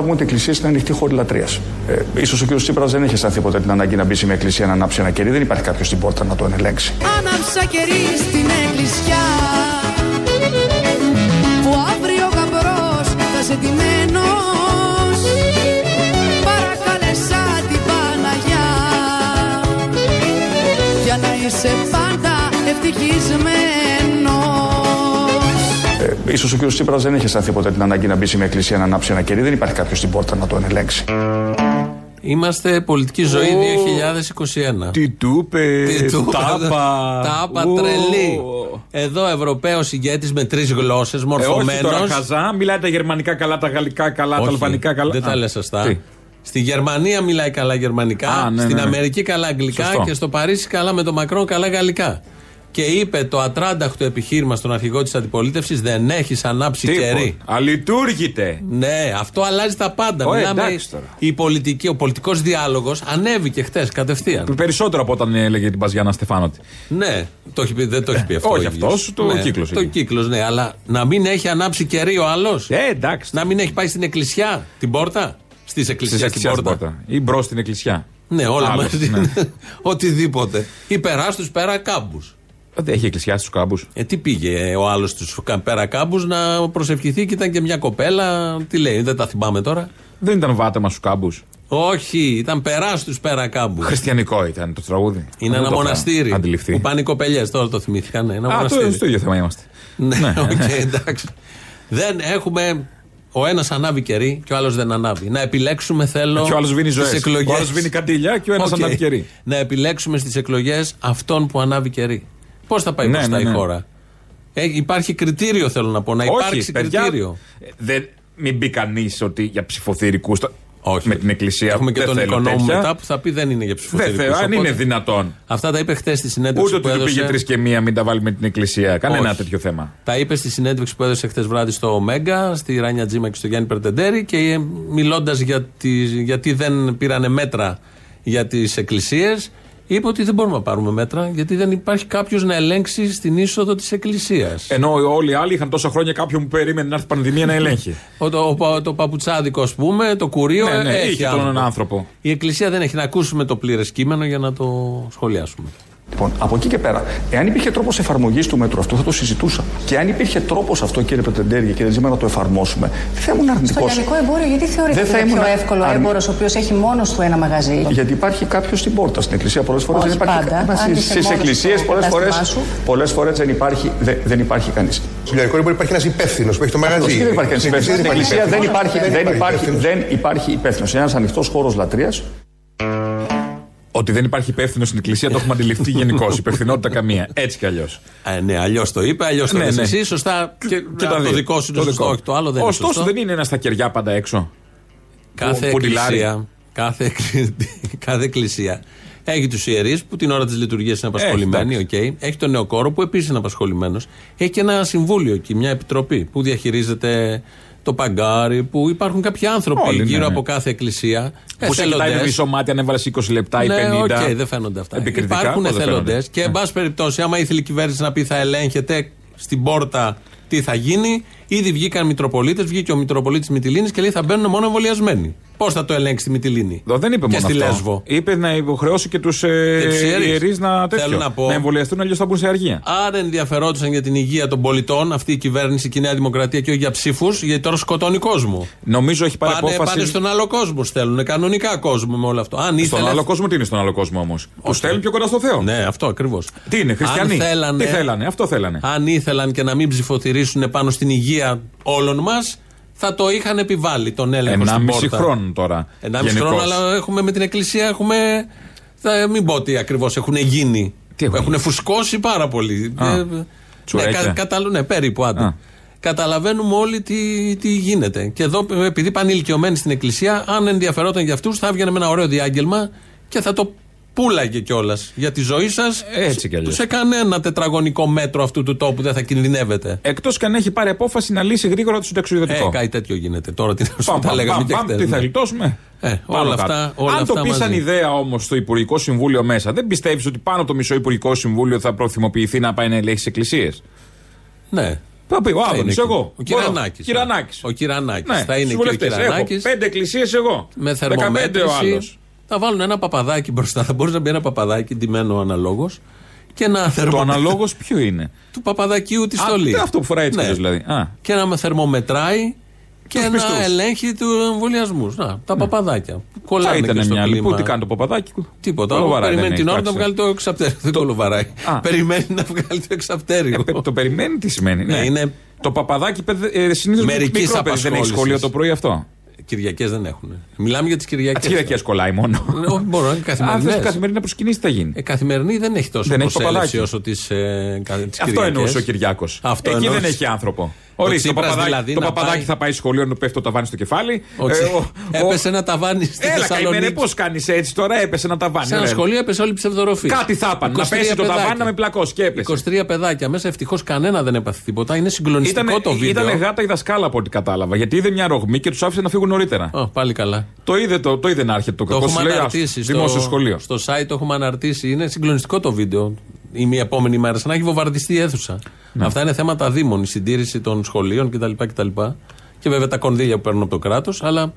καταλάβουμε ότι η εκκλησία είναι ανοιχτή χώρη λατρείας. Ε, ίσως ο κ. Τσίπρας δεν έχει αισθανθεί ποτέ την ανάγκη να μπει σε μια εκκλησία να ανάψει ένα κερί. Δεν υπάρχει κάποιος στην πόρτα να τον ελέγξει. Άναψα κερί στην εκκλησιά Που αύριο γαμπρός θα σε ντυμένος Παρακάλεσα την Παναγιά Για να είσαι πάντα ευτυχισμένος Ε, ίσως ο κ. Τσίπρας δεν έχει αισθανθεί ποτέ την ανάγκη να μπει σε μια εκκλησία να ανάψει ένα κερί. Δεν υπάρχει κάποιος στην πόρτα να τον ελέγξει. Είμαστε πολιτική ζωή 2021. Τι του είπε, Τι του είπε, τάπα. Τάπα Ου. τρελή. Εδώ Ευρωπαίος ηγέτης με τρεις γλώσσες, Ε, όχι μορφωμένος. τώρα χαζά, μιλάει τα γερμανικά καλά, τα γαλλικά καλά, τα αλβανικά καλά. Δεν τα Α, λες σωστά. τι; Στη Γερμανία μιλάει καλά γερμανικά, Α, ναι, στην ναι, ναι. Αμερική καλά αγγλικά Σωστό. και στο Παρίσι καλά με το Μακρόν καλά γαλλικά. Και είπε το ατράνταχτο επιχείρημα στον αρχηγό της αντιπολίτευσης: Δεν έχεις ανάψει Τίποτα. κερί. Αλειτουργείται. Ναι, αυτό αλλάζει τα πάντα. Ω, Μιλάμε, εντάξει τώρα. η πολιτική, ο πολιτικός διάλογος ανέβηκε χτες κατευθείαν. Περισσότερο από όταν έλεγε την Παζιάννα Στεφάνωτη. Ναι, το έχει πει, δεν το έχει πει αυτό. όχι ο ίδιος. αυτός, το ναι, κύκλος Το εκεί. κύκλος, ναι, αλλά να μην έχει ανάψει κερί ο άλλος. Ε, εντάξει. Να μην έχει πάει στην εκκλησιά, την πόρτα. Στις Στις εκκλησίε την εκκλησία στην πόρτα. πόρτα. Ή μπρος στην εκκλησιά. Ναι, όλα Άλλος, μαζί. ναι. Οτιδήποτε. Ή περάς στου πέρα κάμπους. Δεν έχει εκκλησιά στου κάμπους. Ε, τι πήγε ο άλλος στου πέρα κάμπους να προσευχηθεί και ήταν και μια κοπέλα. Τι λέει, δεν τα θυμάμαι τώρα. Δεν ήταν βάτεμα στους κάμπους. Όχι, ήταν περά στους πέρα κάμπους. Χριστιανικό ήταν το τραγούδι. Είναι Δεν ένα το είχα μοναστήρι. Αντιληφθεί. Που πάνε οι κοπελιές, τώρα το θυμήθηκαν. ναι, Ένα Α, μοναστήρι. το, στο ίδιο θέμα είμαστε. Ναι, οκ, εντάξει. Δεν έχουμε. Ο ένας ανάβει κερί και ο άλλος δεν ανάβει. Να επιλέξουμε, θέλω. Και ο άλλος βίνει στις ζωές. εκλογές- Ο άλλος βίνει καντήλια και ο ένας Οκ. ανάβει κερί. Να επιλέξουμε στις εκλογές αυτόν που ανάβει κερί. Πώς θα πάει Ναι, μπροστά ναι, ναι. η χώρα; Ε, υπάρχει κριτήριο, θέλω να πω. Να υπάρξει Όχι, παιδιά. κριτήριο. ε, Δεν, μην μπει κανείς ότι για ψηφοθυρικούς. Όχι. Με την εκκλησία. Έχουμε και δεν τον θέλω οικονόμο τέτοια. μετά που θα πει δεν είναι για Δεν ψηφοθερικούς. θέλω, αν Οπότε είναι δυνατόν. Αυτά τα είπε χθες στη συνέντευξη Ούτε που ότι του πήγε έδωσε. τρεις και μία, μην τα βάλει με την εκκλησία. Κανένα Όχι. τέτοιο θέμα. Τα είπε στη συνέντευξη που έδωσε χθες βράδυ στο Μέγκα, στη Ράνια Τζίμα και στο Γιάννη Περτεντέρη και μιλώντας για τις- γιατί δεν πήρανε μέτρα για τις εκκλησίες, είπε ότι δεν μπορούμε να πάρουμε μέτρα γιατί δεν υπάρχει κάποιος να ελέγξει στην είσοδο της εκκλησίας. Ενώ όλοι οι άλλοι είχαν τόσα χρόνια κάποιον που περίμενε να έρθει η πανδημία να ελέγχει. Ο, το, ο, το παπουτσάδικο, ας πούμε, το κουρίο Ναι, ναι, έχει είχε τον άνθρωπο. άνθρωπο. Η εκκλησία δεν έχει να ακούσουμε το πλήρες κείμενο για να το σχολιάσουμε. Λοιπόν, από εκεί και πέρα, εάν υπήρχε τρόπος εφαρμογής του μέτρου αυτού, θα το συζητούσα. Και αν υπήρχε τρόπος αυτό, κύριε Πετεντέρη και κύριε Τζίμα, να το εφαρμόσουμε, δεν θα ήμουν Στο αρνητικός. λιανικό εμπόριο, γιατί θεωρείτε Δεν ότι θα είναι πιο ήμουν εύκολο ο αρνη- έμπορος ο οποίος έχει μόνος του ένα μαγαζί; Γιατί υπάρχει κάποιος στην πόρτα στην εκκλησία. Πολλές φορές Όχι δεν υπάρχει. πάντα. Αν είσαι Στις μόνος εκκλησίες στο πολλές φορέ κατάστημά σου. πολλές φορές δεν υπάρχει, δεν, δεν υπάρχει κανείς. Στο λιανικό εμπόριο υπάρχει ένας υπεύθυνος που έχει το μαγαζί. Δεν υπάρχει κανείς Στην υπεύθυνο. Στην εκκλησία δεν υπάρχει, δεν υπάρχει, υπεύθυνος. δεν υπάρχει υπεύθυνος. Είναι ένας ανοιχτός χώρος λατρείας. Ότι δεν υπάρχει υπεύθυνος στην εκκλησία το έχουμε αντιληφθεί γενικώς. Υπευθυνότητα καμία. Έτσι κι αλλιώς. Ε, ναι, αλλιώς το είπε, αλλιώς το Ναι, ναι, ναι. εσύ. Σωστά. Και, Και το δύο. δικό σου είναι σωστό, όχι το άλλο δεν είναι Ωστόσο σωστό. δεν είναι ένα στα κεριά πάντα έξω. Κάθε που ντυλάρει. εκκλησία, κάθε, εκκλη- κάθε εκκλησία έχει τους ιερείς που την ώρα της λειτουργίας είναι απασχολημένοι. εντάξει. οκ. Έχει τον νεωκόρο που επίσης είναι απασχολημένος. Έχει και ένα συμβούλιο εκεί, μια επιτροπή που διαχειρίζεται το παγκάρι, που υπάρχουν κάποιοι άνθρωποι Όλοι, ναι, γύρω ναι. από κάθε εκκλησία. Που σε κοιτάει με μισό μάτι αν έβαλες 20 λεπτά ή 50. Ναι, οκ, δεν φαίνονται αυτά. Επικριτικά, Υπάρχουν πώς δεν εθελοντές φαίνονται. και, εν πάση περιπτώσει, άμα ήθελε η κυβέρνηση να πει θα ελέγχεται στην πόρτα τι θα γίνει, ήδη βγήκαν Μητροπολίτες, βγήκε ο Μητροπολίτης Μυτιλίνης και λέει θα μπαίνουν μόνο εμβολιασμένοι. Πώς θα το ελέγξει τη Μυτιλίνη; Εδώ δεν είπε και μόνο στη αυτό. Λέσβο. Είπε να υποχρεώσει και τους ε, Και τους ιερείς. ιερείς να, τέτοιο, Θέλω να πω- εμβολιαστούν, αλλιώς θα μπουν σε αργία. Άρα ενδιαφερόντουσαν για την υγεία των πολιτών αυτή η κυβέρνηση και η Νέα Δημοκρατία και όχι για ψήφους, γιατί τώρα σκοτώνει κόσμο. Νομίζω έχει πάρει Πάνε, απόφαση. πάνε στον άλλο κόσμο, στέλνουν κανονικά κόσμο με όλο αυτό. Αν Στον ήθελε- άλλο κόσμο, τι είναι στον άλλο κόσμο όμως; Τους στέλνουν πιο κοντά στο Θεό. Ναι, αυτό ακριβώς. Τι είναι, χριστιανοί. Αν θέλανε, Τι θέλανε, αυτό θέλανε. Αν ήθελαν και να μην ψηφοθυρίσουν πάνω στην υγεία όλων μας, θα το είχαν επιβάλει τον έλεγχο στην Ενάμιση πόρτα. χρόνο τώρα. Ενάμιση γενικώς. χρόνο, αλλά έχουμε με την Εκκλησία έχουμε. Θα μην πω τι ακριβώς έχουν γίνει. Τι έχουν έχουν γίνει; φουσκώσει πάρα πολύ. Α, Ε, ναι, τσουρέκια. κα, καταλα- ναι, περίπου άντε. Α. Καταλαβαίνουμε όλοι τι, τι γίνεται. Και εδώ, επειδή πάνε ηλικιωμένοι στην Εκκλησία, αν ενδιαφερόταν για αυτούς, θα έβγαινε με ένα ωραίο διάγγελμα και θα το πούλαγε κιόλας. Για τη ζωή σας, Έτσι κι αλλιώς. σε κανένα τετραγωνικό μέτρο αυτού του τόπου δεν θα κινδυνεύετε. Εκτός και αν έχει πάρει απόφαση να λύσει γρήγορα το Ε, συνταξιοδοτικό. κάτι τέτοιο γίνεται. Τώρα τι να σου Πάμε, τα πάμε, λέγαμε πάμε, και πάμε, χτες, τι θα ναι. γλιτώσουμε; Ε, Πάνω όλα κάτω. αυτά- όλα Αν αυτά το πει σαν μαζί. ιδέα όμως στο Υπουργικό Συμβούλιο μέσα, δεν πιστεύεις ότι πάνω από το μισό Υπουργικό Συμβούλιο θα προθυμοποιηθεί να πάει να ελέγξει εκκλησίες; Ναι. Θα πει ο Θα Άδωνης, είναι εγώ. εκεί. Ο Κυρανάκης. Μπορώ. Κυρανάκης. Ο Κυρανάκης. Ναι, θα είναι στους και ο βουλευτές. Κυρανάκης. Έχω πέντε εκκλησίες εγώ. με 15 ο θερμομέτρηση. άλλο. Θα βάλουν ένα παπαδάκι μπροστά. Θα μπορούσε να μπει ένα παπαδάκι ντυμένο αναλόγως. Και ένα Το θερμομετράει. αναλόγως ποιο είναι; Του παπαδακίου της Α, στολής. αυτό που φοράει έτσι κι αλλιώς δηλαδή. Α. Και να με θερμομετράει και Τους να πιστούς. ελέγχει του εμβολιασμούς. Να, τα παπαδάκια. που Θα Κολλάνε και ήταν στο μια άλλη. κλίμα. Πού τι κάνει το παπαδάκι. Τίποτα. Κολοβαράει, Περιμένει δεν την έχει ώρα να πράξει. βγάλει το εξαπτέρι. Δεν κολοβαράει. Α. Περιμένει να βγάλει το εξαπτέρι. Ε, το περιμένει τι σημαίνει. Ναι, Ναι, είναι- Το παπαδάκι ε, συνήθως Μερικής μικρό παιδί δεν έχει απασχόλησης. σχολείο το πρωί αυτό. Κυριακές δεν έχουν. Μιλάμε για τις Τις Κυριακές. Κυριακέ κολλάει μόνο. Όχι, μπορώ να είναι Αν θε καθημερινές. καθημερινά προσκυνήσει, τι θα γίνει; Ε, καθημερινή δεν έχει τόσο Δεν έχει προσέλευση παπαδάκι. όσο τις ε, κα- τις Αυτό Κυριακές. εννοούσε ο Κυριάκος. Αυτό Εκεί εννοούσε. δεν έχει άνθρωπο. Ο Ορίστε, το Τσίπρας παπαδάκι, δηλαδή το να παπαδάκι πάει- θα πάει σχολείο να πέφτει το ταβάνι στο κεφάλι. Ο Ε, Τσι- ο- ο- Έπεσε ένα ταβάνι στη Έλα, καημένε, Θεσσαλονίκη. πώς κάνεις έτσι τώρα, έπεσε ένα ταβάνι. Σε ένα ωραία. σχολείο έπεσε όλη η ψευδοροφή. Κάτι θα πάνε. Να 23 πέσει το παιδάκια. ταβάνι να με πλακώσει και έπεσε. 23 παιδάκια μέσα, ευτυχώς κανένα δεν έπαθε τίποτα. Είναι συγκλονιστικό Ήτανε, το βίντεο. ήτανε γάτα η δασκάλα από ό,τι κατάλαβα. Γιατί είδε μια ρογμή και τους άφησε να φύγουν νωρίτερα. Ω, πάλι καλά. Το είδε, το, το είδε να έρχεται το Το κακό. έχουμε Σου λέει, «Α, αναρτήσει Δημόσιο στο, σχολείο. στο site, το έχουμε αναρτήσει. Είναι συγκλονιστικό το βίντεο. Η μία επόμενη μέρα, σαν να έχει βομβαρδιστεί η αίθουσα. Ναι. Αυτά είναι θέματα δήμων, η συντήρηση των σχολείων κτλ. κτλ. Και βέβαια τα κονδύλια που παίρνουν από το κράτος. Αλλά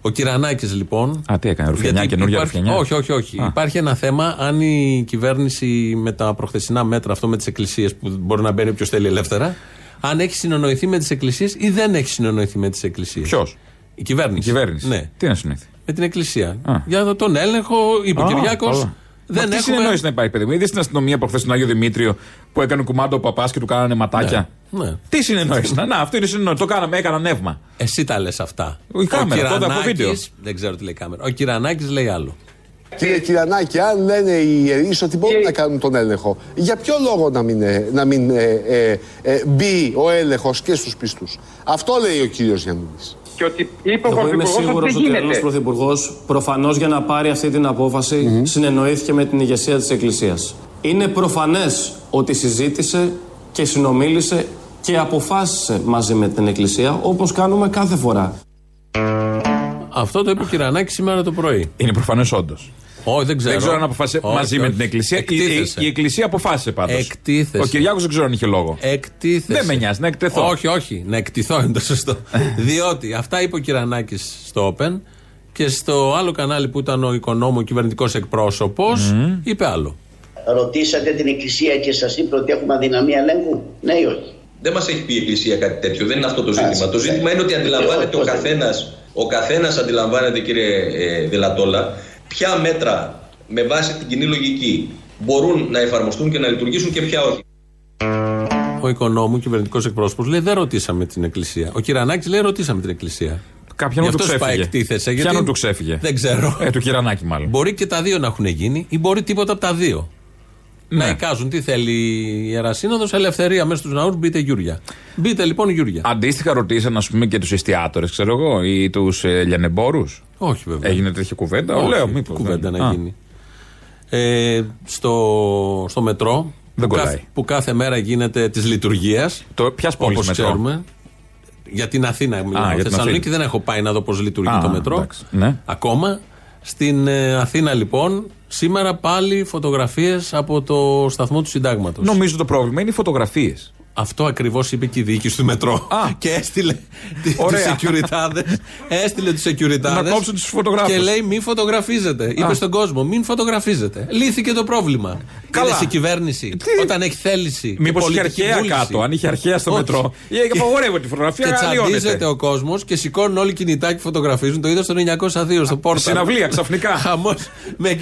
ο Κυρανάκης λοιπόν. Α, τι έκανε, ρουφιανιά, γιατί καινούργια υπάρχει- ρουφιανιά; Όχι, όχι, όχι. Α. Υπάρχει ένα θέμα αν η κυβέρνηση με τα προχθεσινά μέτρα, αυτό με τις εκκλησίες που μπορεί να μπαίνει όποιο θέλει ελεύθερα, αν έχει συνεννοηθεί με τις εκκλησίες ή δεν έχει συνεννοηθεί με τις εκκλησίες. Ποιος; Η κυβέρνηση. Η κυβέρνηση. Ναι, Τι να συνήθει. με την εκκλησία. Α. Για τον έλεγχο, είπε ο Α, Κυριάκος. Καλά. Δεν Μα τι έχουμε. συνεννόηση να υπάρχει, παιδί μου; Είδες στην αστυνομία προχθέ τον Άγιο Δημήτριο που έκανε κουμάντο ο παπάς και του κάνανε ματάκια; Ναι. Τι συνεννόηση. να, να, αυτό είναι συνεννόηση. Το κάναμε, έκανα νεύμα. Εσύ τα λες αυτά. Η κάμερα, τότε από Κυρανάκης- βίντεο. Δεν ξέρω τι λέει η κάμερα. Ο Κυρανάκης λέει άλλο. Κύριε Κυρανάκη, αν λένε οι ιερείς ότι μπορούν να κάνουν τον έλεγχο, για ποιο λόγο να μην, ε, να μην ε, ε, ε, μπει ο έλεγχος και στους πιστούς; Αυτό λέει ο κύριος Γιαννίδης. Και ότι είπε ο Εγώ είμαι Πρωθυπουργός ότι σίγουρος δεν ότι ο Έλληνα γίνεται. Πρωθυπουργός προφανώς για να πάρει αυτή την απόφαση συνεννοήθηκε με την ηγεσία της Εκκλησίας. Είναι προφανές ότι συζήτησε και συνομίλησε και αποφάσισε μαζί με την Εκκλησία όπως κάνουμε κάθε φορά. Αυτό το είπε ο Κυρανάκης σήμερα το πρωί. Είναι προφανές όντως. Όχι, δεν ξέρω. Δεν ξέρω αν αποφάσισε Όχι, μαζί με όχι. την Εκκλησία. Η, η, Εκτίθεσε. η Εκκλησία αποφάσισε πάντως. Εκτίθεσε. Ο Κυριάκος δεν ξέρω αν είχε λόγο. Εκτίθεσε. Δεν με νοιάζει, να εκτεθώ. Όχι, όχι. Να εκτιθώ είναι το σωστό. Διότι αυτά είπε ο Κυρανάκης στο Open και στο άλλο κανάλι που ήταν ο οικονόμο κυβερνητικός εκπρόσωπος είπε άλλο. Ρωτήσατε την Εκκλησία και σας είπε ότι έχουμε αδυναμία ελέγχου; Ναι ή όχι; Δεν μας έχει πει η Εκκλησία κάτι τέτοιο. Δεν είναι αυτό το ζήτημα. Άστα. Το ζήτημα είναι ότι αντιλαμβάνεται ο Πώς δεν- καθένα, ο καθένας αντιλαμβάνεται, κύριε ε, Δηλατόλα, ποια μέτρα με βάση την κοινή λογική μπορούν να εφαρμοστούν και να λειτουργήσουν και ποια όχι. Ο Οικονόμου κυβερνητικός εκπρόσωπος λέει: Δεν ρωτήσαμε την Εκκλησία. Ο Κυρανάκης λέει: Ρωτήσαμε την Εκκλησία. Κάποιον Γι' του αυτό σου πάει ξέφυγε. εκτίθεσαι. Ποιανού γιατί- του ξέφυγε; Δεν ξέρω. Ε, του Κυρανάκη μάλλον. Μπορεί και τα δύο να έχουν γίνει ή μπορεί τίποτα από τα δύο. Να Ναι. εικάζουν τι θέλει η Ιερά Σύνοδος, ελευθερία μέσα στους ναούς, μπείτε Γιούρια. Μπείτε λοιπόν Γιούρια. Αντίστοιχα ρωτήσαν, ας πούμε, και τους εστιατόρες, ξέρω εγώ, ή τους ε, λιανεμπόρους. Όχι βέβαια. Έγινε τέτοια κουβέντα; Όχι, Λέω, μήπως. κουβέντα να γίνει. Ε, στο, στο μετρό Δεν που, κολλάει. κάθε, που κάθε μέρα γίνεται της λειτουργίας. Το ποια πόλη Όπως μετρό; ξέρουμε. Για την Αθήνα μιλάω. για την Θεσσαλονίκη Αθήνα. δεν έχω πάει να δω πώς λειτουργεί Α, το μετρό. εντάξει. Ναι. Ακόμα. Στην ε, Αθήνα λοιπόν, σήμερα πάλι φωτογραφίες από το σταθμό του Συντάγματος. Νομίζω το πρόβλημα είναι οι φωτογραφίες. Αυτό ακριβώς είπε και η διοίκηση του μετρό. Α. και έστειλε του Ωραία. securitádes. έστειλε τους securitádes. Να κόψουν τους φωτογράφους. Και λέει: Μην φωτογραφίζετε. Είπε στον κόσμο: Μην φωτογραφίζετε. Λύθηκε το πρόβλημα. Καλά. Είδες η κυβέρνηση Τι; όταν έχει θέληση. και Μήπως είχε πολιτική αρχαία βούληση. κάτω, αν είχε αρχαία στο Όχι. μετρό. Ή απαγορεύεται τη φωτογραφία, Και αλλοιώνεται. τσαντίζεται ο κόσμος και σηκώνουν όλοι κινητά και φωτογραφίζουν. Το είδα στο 902 στο πόρτα. Συναυλία ξαφνικά. Χαμός.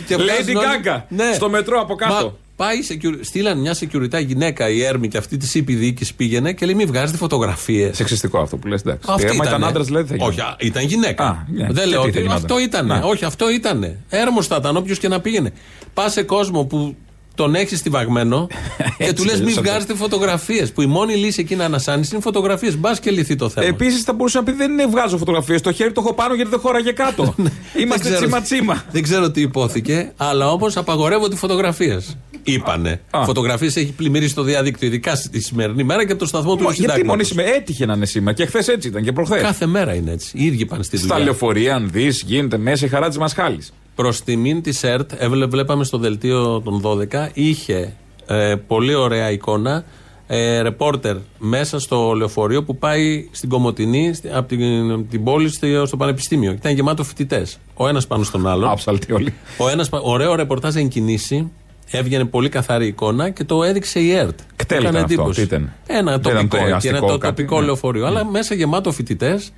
και Lady βγάζουν όλοι- Gaga, Ναι. στο μετρό από κάτω. Μα πάει security- στείλαν μια security γυναίκα η Έρμη και αυτή της είπε η διοίκηση πήγαινε και λέει: Μην βγάζετε φωτογραφίες. Σεξιστικό αυτό που λες, εντάξει. Αυτή Ε, Άμα ήταν ήτανε. άντρας, δηλαδή θα γίνει. Όχι, α, ήταν γυναίκα. Α, ναι. Δεν Και λέω τι ότι θα γινόταν. αυτό ήταν. Ναι. Όχι, αυτό ήταν. Έρμος θα ήταν όποιος και να πήγαινε. Πα σε κόσμο που τον έχεις στιβαγμένο και του λες: Μην αλλιώς, βγάζετε φωτογραφίες. Που η μόνη λύση εκεί να ανασάνεις είναι φωτογραφίες. Μπας και λυθεί το θέμα. Επίσης θα μπορούσε να πει: Δεν είναι βγάζω φωτογραφίες. Το χέρι το έχω πάνω γιατί δεν χώραγε κάτω. Είμαστε Δεν ξέρω- τσίμα τσίμα. Δεν ξέρω τι υπόθηκε, αλλά όμω απαγορεύονται οι φωτογραφίες. Είπανε. Α. Φωτογραφίες έχει πλημμυρίσει το διαδίκτυο, ειδικά στη σημερινή μέρα και από το σταθμό του Μα Γιατί συντάγματος. μόνη σήμερα; Έτυχε να είναι σήμερα και χθες έτσι ήταν και προχθές. Κάθε μέρα είναι έτσι. Οι ίδιοι πάνε στη Στα δουλειά. λεωφορεία, αν δεις, γίνεται μέσα η χαρά της Μασχάλης. Προς τιμήν της ΕΡΤ, έβλε- βλέπαμε στο δελτίο των 12, είχε ε, πολύ ωραία εικόνα. Ε, ρεπόρτερ μέσα στο λεωφορείο που πάει στην Κομωτινή, στη- από την, από την πόλη στη- στο Πανεπιστήμιο. Ήταν γεμάτο φοιτητές. Ο ένας πάνω στον άλλον. Άψαλτοι όλοι. Ο ένας, πα- ωραίο ρεπορτάζ εν κινήσει. Έβγαινε πολύ καθαρή εικόνα και το έδειξε η ΕΡΤ. Κτέλ Έκανε ήταν αυτό, εντύπωση. τι ήταν; Ένα Δεν ήταν τοπικό, το εκεί, αστικό ένα το κάτι, τοπικό ναι. λεωφορείο. Αλλά μέσα γεμάτο φοιτητές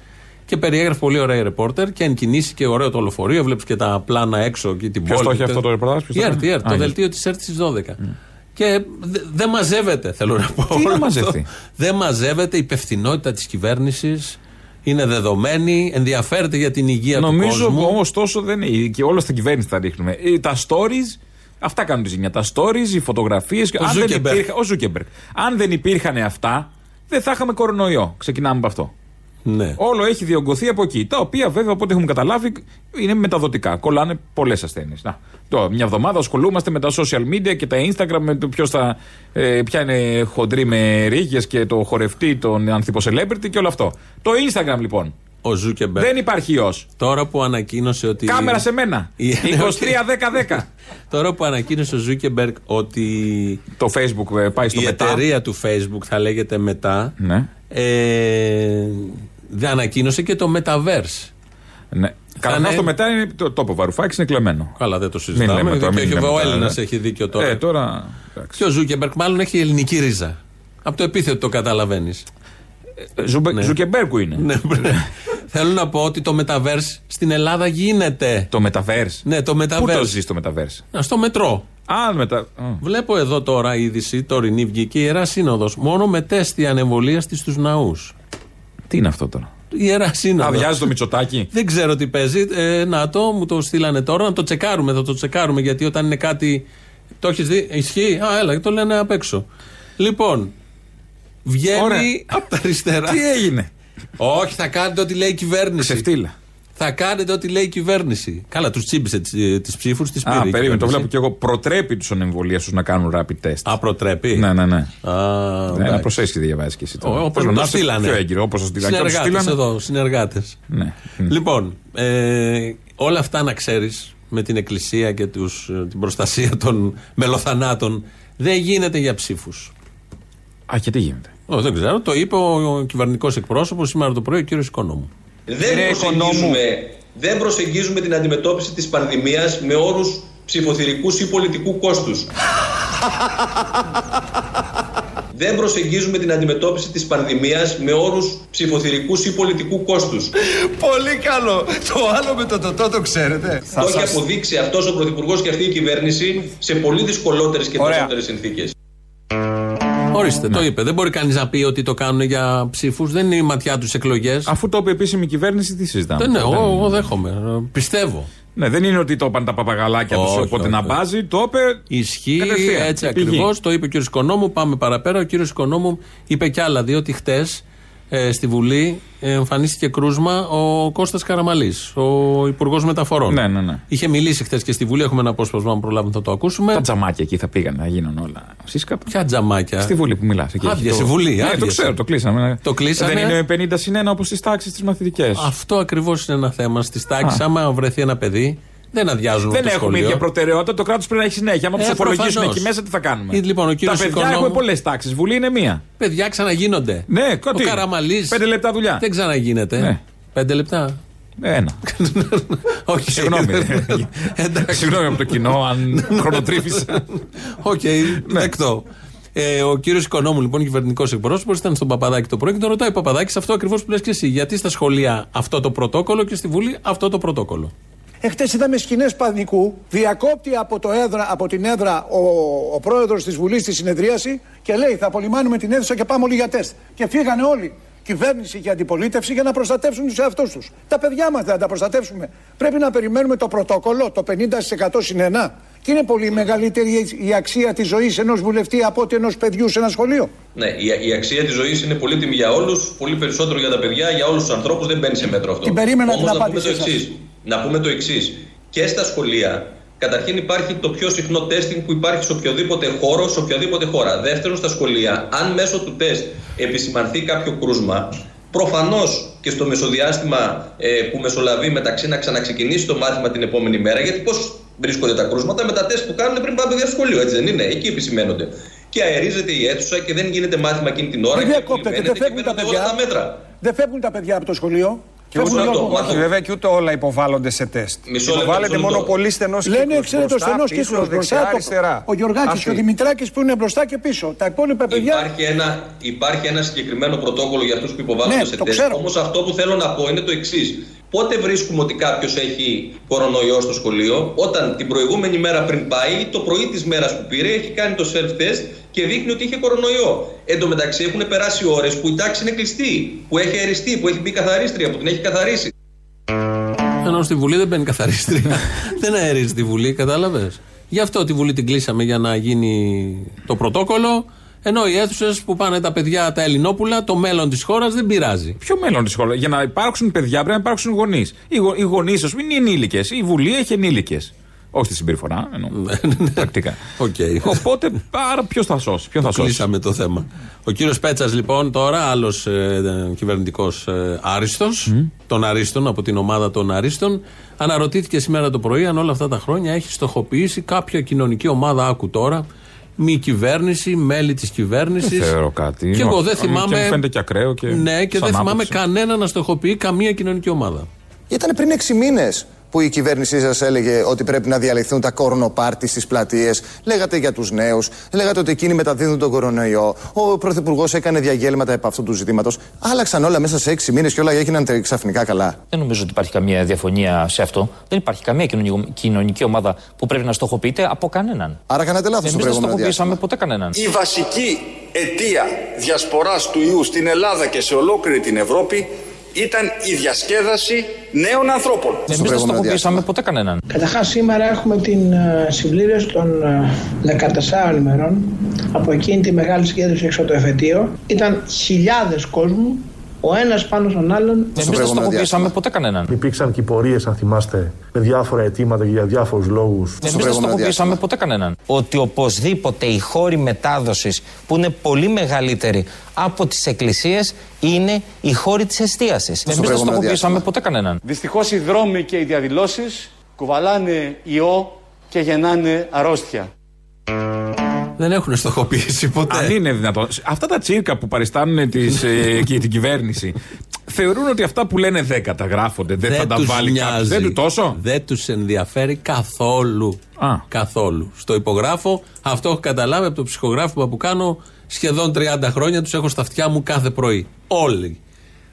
και περιέγραφε πολύ ωραία η ρεπόρτερ και εν κινήσει και ωραίο το λεωφορείο. Βλέπεις και τα πλάνα έξω και την Ποιος πόλη. το έχει και- αυτό το ρεπορτάζ, ποιος Η το ΕΡΤ, έκανε; η ΕΡΤ, Α, το η δελτίο της ΕΡΤ στις 12. Και δε- δεν μαζεύεται, θέλω να πω. Τι να όλο αυτό. μαζευτεί; Δεν μαζεύεται η υπευθυνότητα της κυβέρνησης. Είναι δεδομένη, ενδιαφέρεται για την υγεία του Νομίζω κόσμου. όμως τόσο δεν είναι. Και όλα στην κυβέρνηση τα ρίχνουμε. Ε, Τα stories, αυτά κάνουν τη ζημιά. Τα stories, οι φωτογραφίες. Ο Ζούκεμπεργκ. Ο Ζούκεμπεργκ. Αν δεν υπήρχαν αυτά, δεν θα είχαμε κορονοϊό. Ξεκινάμε από αυτό. Ναι. Όλο έχει διογκωθεί από εκεί. Τα οποία βέβαια από ό,τι έχουμε καταλάβει είναι μεταδοτικά. Κολλάνε πολλές ασθένειες. Τώρα, μια εβδομάδα ασχολούμαστε με τα social media και τα Instagram, με το ποιος θα, ε, ποια είναι χοντρή με ρίγες και το χορευτή, τον ανθυποσελέμπριτι και όλο αυτό. Το Instagram λοιπόν. Ο Ζούκεμπεργκ. Δεν υπάρχει ιός. Τώρα που ανακοίνωσε ότι. Κάμερα σε μένα. Η- 23-10-10. Τώρα που ανακοίνωσε ο Ζούκεμπεργκ ότι Το Facebook ε, πάει στο η Meta. εταιρεία του Facebook θα λέγεται Meta. Ναι. Ε, δεν ανακοίνωσε και το Metaverse. ναι. Καταρχά είναι- το Meta είναι το το 'πε ο Βαρουφάκης είναι κλεμμένο. Καλά, δεν το Μην λέμε συζητάμε. τώρα, Και μην όχι, λέμε ο τώρα, Έλληνας ναι. έχει δίκιο τώρα. Ε, τώρα. εντάξει. Και ο Ζούκεμπεργκ μάλλον έχει ελληνική ρίζα. Από το επίθετο το καταλαβαίνεις. Ε, Ζουμπε- Ναι. Ζουκεμπέργκου είναι. ναι, Θέλω να πω ότι το Metaverse στην Ελλάδα γίνεται. Το Metaverse. Ναι, το Πού το Metaverse. ζεις το Metaverse; Να, στο μετρό. Α, μετα... α. Βλέπω εδώ τώρα είδηση, τωρινή βγήκε η Ιερά Σύνοδος. Μόνο με τεστ ανεμβολίαστοι στους ναούς. Τι είναι αυτό τώρα; Η Ιερά Σύνοδο. Αδειάζει το Μητσοτάκι. Δεν ξέρω τι παίζει. Ε, να το, μου το στείλανε τώρα. Να το τσεκάρουμε. Θα το τσεκάρουμε γιατί όταν είναι κάτι. Το έχεις δει; Ισχύει; Α, έλα, το λένε απ' έξω. Λοιπόν, Ωραία. βγαίνει από τα αριστερά. Τι έγινε; Όχι, θα κάνετε ό,τι λέει η κυβέρνηση. Ξεφτύλα. Θα κάνετε ό,τι λέει η κυβέρνηση. Καλά, τους τσίμπησε τις ψήφους, τις πήρε. Α, η περίμενε, το κυβέρνηση. βλέπω και εγώ. Προτρέπει τους ανεμβολία τους να κάνουν rapid test. Α, προτρέπει; Ναι, ναι, ναι. Α, Ναι, εντάξει. να προσέχεις τι διαβάζεις και εσύ. τώρα. Όπως Θέλω μου να το είσαι στείλανε. Πιο έγκυρο, όπως το στείλανε. Και όπως Συνεργάτε στείλανε- εδώ, συνεργάτες. Ναι. Λοιπόν, ε, όλα αυτά να ξέρεις με την Εκκλησία και τους, ε, την προστασία των μελοθανάτων δεν γίνεται για ψήφους. Α, και τι γίνεται; Δεν ξέρω, το είπε ο κυβερνητικός εκπρόσωπος σήμερα το πρωί, ο κύριος Οικονόμου. Δεν προσεγγίζουμε, δεν προσεγγίζουμε την αντιμετώπιση της πανδημίας με όρους ψηφοθυρικούς ή πολιτικού κόστους. δεν προσεγγίζουμε την αντιμετώπιση της πανδημίας με όρους ψηφοθυρικούς ή πολιτικού κόστους. Πολύ καλό. Το άλλο με το τοτό το ξέρετε. Το έχει αποδείξει αυτός ο Πρωθυπουργός και αυτή η κυβέρνηση σε πολύ δυσκολότερες και Ωραία. περισσότερες συνθήκες. Ορίστε, το είπε. Δεν μπορεί κανείς να πει ότι το κάνουν για ψήφους. Δεν είναι η ματιά τους εκλογές. Αφού το είπε επίσημη κυβέρνηση, τι συζητάμε; Δεν, ναι, Δεν- εγώ, εγώ δέχομαι. Ε, Πιστεύω. Ναι, δεν είναι ότι το είπαν τα παπαγαλάκια τους, Όχι, οπότε όχι. να μπάζει, το είπε. Ισχύει Κατευθείαν, έτσι πηγή. ακριβώς. Το είπε ο κ. Οικονόμου. Πάμε παραπέρα. Ο κ. Οικονόμου είπε κι άλλα, διότι χτες ε, στη Βουλή ε, εμφανίστηκε κρούσμα ο Κώστας Καραμαλής, ο Υπουργός Μεταφορών. Ναι, ναι, ναι. Είχε μιλήσει χτε και στη Βουλή. Έχουμε ένα απόσπασμα, αν προλάβουμε θα το ακούσουμε. Τα τζαμάκια εκεί θα πήγαν να γίνουν όλα. Σύσκαπα. Ποια τζαμάκια; Στη Βουλή που μιλάς. Άδειασε η Βουλή, Ναι, το άδειασε. ξέρω, το κλείσαμε. Το κλείσανε. Δεν είναι 50 συν 1 όπως στις τάξεις τι μαθητικές. Αυτό ακριβώς είναι ένα θέμα. Στις τάξεις, άμα βρεθεί ένα παιδί, δεν αδειάζουν Δεν το έχουμε σχολείο. ίδια προτεραιότητα. Το κράτος πρέπει να έχει συνέχεια. Άμα Ε, τους υπολογίσουν προφανώς. εκεί μέσα, τι θα κάνουμε; Ε, λοιπόν, ο Τα κύριος παιδιά Οικονόμου- έχουμε πολλές τάξεις. Βουλή είναι μία. Παιδιά ξαναγίνονται. Ναι, κότσι. Ο Καραμαλής Πέντε λεπτά δουλειά. Δεν ξαναγίνεται. Ναι. Πέντε λεπτά. Ένα. Όχι. Συγγνώμη. Εντάξει. Συγγνώμη από το κοινό, αν χρονοτρίβησα. Οκ, Ναι. δεκτό. Ε, ο κύριος Οικονόμου, λοιπόν, κυβερνητικός εκπρόσωπος, ήταν στον Παπαδάκη το πρωί και τον ρωτάει ο Παπαδάκης αυτό ακριβώς που λες και εσύ. Γιατί στα σχολεία αυτό το πρωτόκολλο και στη Βουλή αυτό το πρωτόκολλο; Εχθές είδαμε σκηνές πανικού. Διακόπτει από, το έδρα, από την έδρα ο, ο πρόεδρος της Βουλής στη συνεδρίαση και λέει: Θα απολυμάνουμε την αίθουσα και πάμε όλοι για τεστ. Και φύγανε όλοι. Κυβέρνηση και αντιπολίτευση για να προστατεύσουν τους εαυτούς τους. Τα παιδιά μας δεν θα τα προστατεύσουμε. Πρέπει να περιμένουμε το πρωτόκολλο, το 50% συν 1, Και είναι πολύ μεγαλύτερη η αξία της ζωής ενός βουλευτή από ότι ενός παιδιού σε ένα σχολείο. Ναι, η, η αξία της ζωής είναι πολύτιμη για όλους, πολύ περισσότερο για τα παιδιά, για όλους τους ανθρώπους. Δεν μπαίνει σε μέτρο αυτό. Την περίμενα Όμως την να πούμε το απάντησή σας. εξή. Να πούμε το εξής. Και στα σχολεία, καταρχήν υπάρχει το πιο συχνό τεστινγκ που υπάρχει σε οποιοδήποτε χώρο, σε οποιαδήποτε χώρα. Δεύτερον, στα σχολεία, αν μέσω του τεστ επισημανθεί κάποιο κρούσμα, προφανώς και στο μεσοδιάστημα ε, που μεσολαβεί μεταξύ να ξαναξεκινήσει το μάθημα την επόμενη μέρα, γιατί πώς βρίσκονται τα κρούσματα με τα τεστ που κάνουν πριν πάνε παιδιά στο σχολείο, έτσι δεν είναι; Εκεί επισημαίνονται. Και αερίζεται η αίθουσα και δεν γίνεται μάθημα εκείνη την ώρα. Δεν και διακόπτεται, δεν περιμένετε και φεύγουν τα παίρνετε όλα παιδιά. τα μέτρα. Δεν φεύγουν τα παιδιά από το σχολείο. Και Φεύγουν ούτε, Γιώργο. το- όχι, βέβαια και ούτε όλα υποβάλλονται σε τεστ. Μισό λεπτό, Υποβάλλεται μισό μόνο λεπτό. πολύ στενός κύκλος. Λένε, ξέρετε, ο στενός κύκλος μπροστά. το- αριστερά. Ο Γιωργάκη Αυτή. και ο Δημητράκης που είναι μπροστά και πίσω. Τα υπόλοιπα παιδιά. Υπάρχει ένα, υπάρχει ένα συγκεκριμένο πρωτόκολλο για αυτούς που υποβάλλονται Ναι, σε το τεστ. ξέρω. Όμως αυτό που θέλω να πω είναι το εξής. Πότε βρίσκουμε ότι κάποιος έχει κορονοϊό στο σχολείο, όταν την προηγούμενη μέρα πριν πάει ή το πρωί της μέρας που πήρε έχει κάνει το self-test και δείχνει ότι είχε κορονοϊό. Εν τω μεταξύ έχουν περάσει ώρες που η τάξη είναι κλειστή, που έχει αεριστεί, που έχει μπει καθαρίστρια, που την έχει καθαρίσει. Ενώ στη Βουλή δεν μπαίνει καθαρίστρια. δεν αερίζει τη Βουλή, κατάλαβες; Γι' αυτό τη Βουλή την κλείσαμε για να γίνει το πρωτόκολλο. Ενώ οι αίθουσες που πάνε τα παιδιά, τα Ελληνόπουλα, το μέλλον της χώρας δεν πειράζει. Ποιο μέλλον της χώρας; Για να υπάρξουν παιδιά πρέπει να υπάρξουν γονείς. Οι, γο, οι γονείς, ας πούμε, είναι ενήλικες. Η Βουλή έχει ενήλικες. Όχι στη συμπεριφορά, εννοώ. Πρακτικά. Οκ. Οπότε, άρα ποιος θα σώσει. Ποιον θα σώσει; Κλείσαμε το θέμα. Ο κύριος Πέτσας, λοιπόν, τώρα άλλος ε, κυβερνητικός ε, άριστος, των Αρίστων, από την ομάδα των Αρίστων, αναρωτήθηκε σήμερα το πρωί αν όλα αυτά τα χρόνια έχει στοχοποιήσει κάποια κοινωνική ομάδα. Άκου τώρα, μη κυβέρνηση, μέλη της κυβέρνησης. Δεν θεωρώ κάτι. Και εγώ δεν Και μου θυμάμαι. φαίνεται και ακραίο και ναι, και σαν δεν θυμάμαι άποψη. κανένα να στοχοποιεί καμία κοινωνική ομάδα. Ήταν πριν 6 μήνες που η κυβέρνησή σας έλεγε ότι πρέπει να διαλυθούν τα κορονοπάρτι στις πλατείες. Λέγατε για τους νέους, λέγατε ότι εκείνοι μεταδίδουν τον κορονοϊό. Ο Πρωθυπουργός έκανε διαγγέλματα επ' αυτού του ζητήματος. Άλλαξαν όλα μέσα σε 6 μήνες και όλα έγιναν τε- ξαφνικά καλά. Δεν νομίζω ότι υπάρχει καμία διαφωνία σε αυτό. Δεν υπάρχει καμία κοινωνικο- κοινωνική ομάδα που πρέπει να στοχοποιείται από κανέναν. Άρα κάνατε λάθος το Εμεί δεν προηγούμενο στοχοποιήσαμε διάστημα. ποτέ κανέναν. Η βασική αιτία διασποράς του ιού στην Ελλάδα και σε ολόκληρη την Ευρώπη ήταν η διασκέδαση νέων ανθρώπων. Εμείς δεν στοχοποιήσαμε ποτέ κανέναν. Καταρχάς σήμερα έχουμε την ε, συμπλήρωση των ε, 14 ημερών από εκείνη τη μεγάλη συγκέντρωση έξω από το εφετείο. Ήταν χιλιάδες κόσμου, ο ένας πάνω στον άλλον. Εμείς δεν στοχοποιήσαμε ποτέ κανέναν. Υπήρξαν και πορείες, αν θυμάστε, με διάφορα αιτήματα και για διάφορους λόγους. Εμείς δεν στοχοποιήσαμε ποτέ κανέναν. Ότι οπωσδήποτε οι χώροι μετάδοσης που είναι πολύ μεγαλύτεροι από τις εκκλησίες είναι οι χώροι της εστίασης. Εμείς δεν στοχοποιήσαμε ποτέ κανέναν. Δυστυχώς οι δρόμοι και οι διαδηλώσεις κουβαλάνε ιό και γεννάνε αρρώστια. Δεν έχουν στοχοποιήσει ποτέ. Αν είναι δυνατόν. Αυτά τα τσίρκα που παριστάνουν τις, ε, και την κυβέρνηση θεωρούν ότι αυτά που λένε δεν καταγράφονται, δεν, θα τα τους βάλει κάποιος. νοιάζει. Δεν του τόσο; Δεν τους ενδιαφέρει καθόλου. Καθόλου. Στο υπογράφω, αυτό έχω καταλάβει από το ψυχογράφημα που κάνω σχεδόν 30 χρόνια. Τους έχω στα αυτιά μου κάθε πρωί. Όλοι.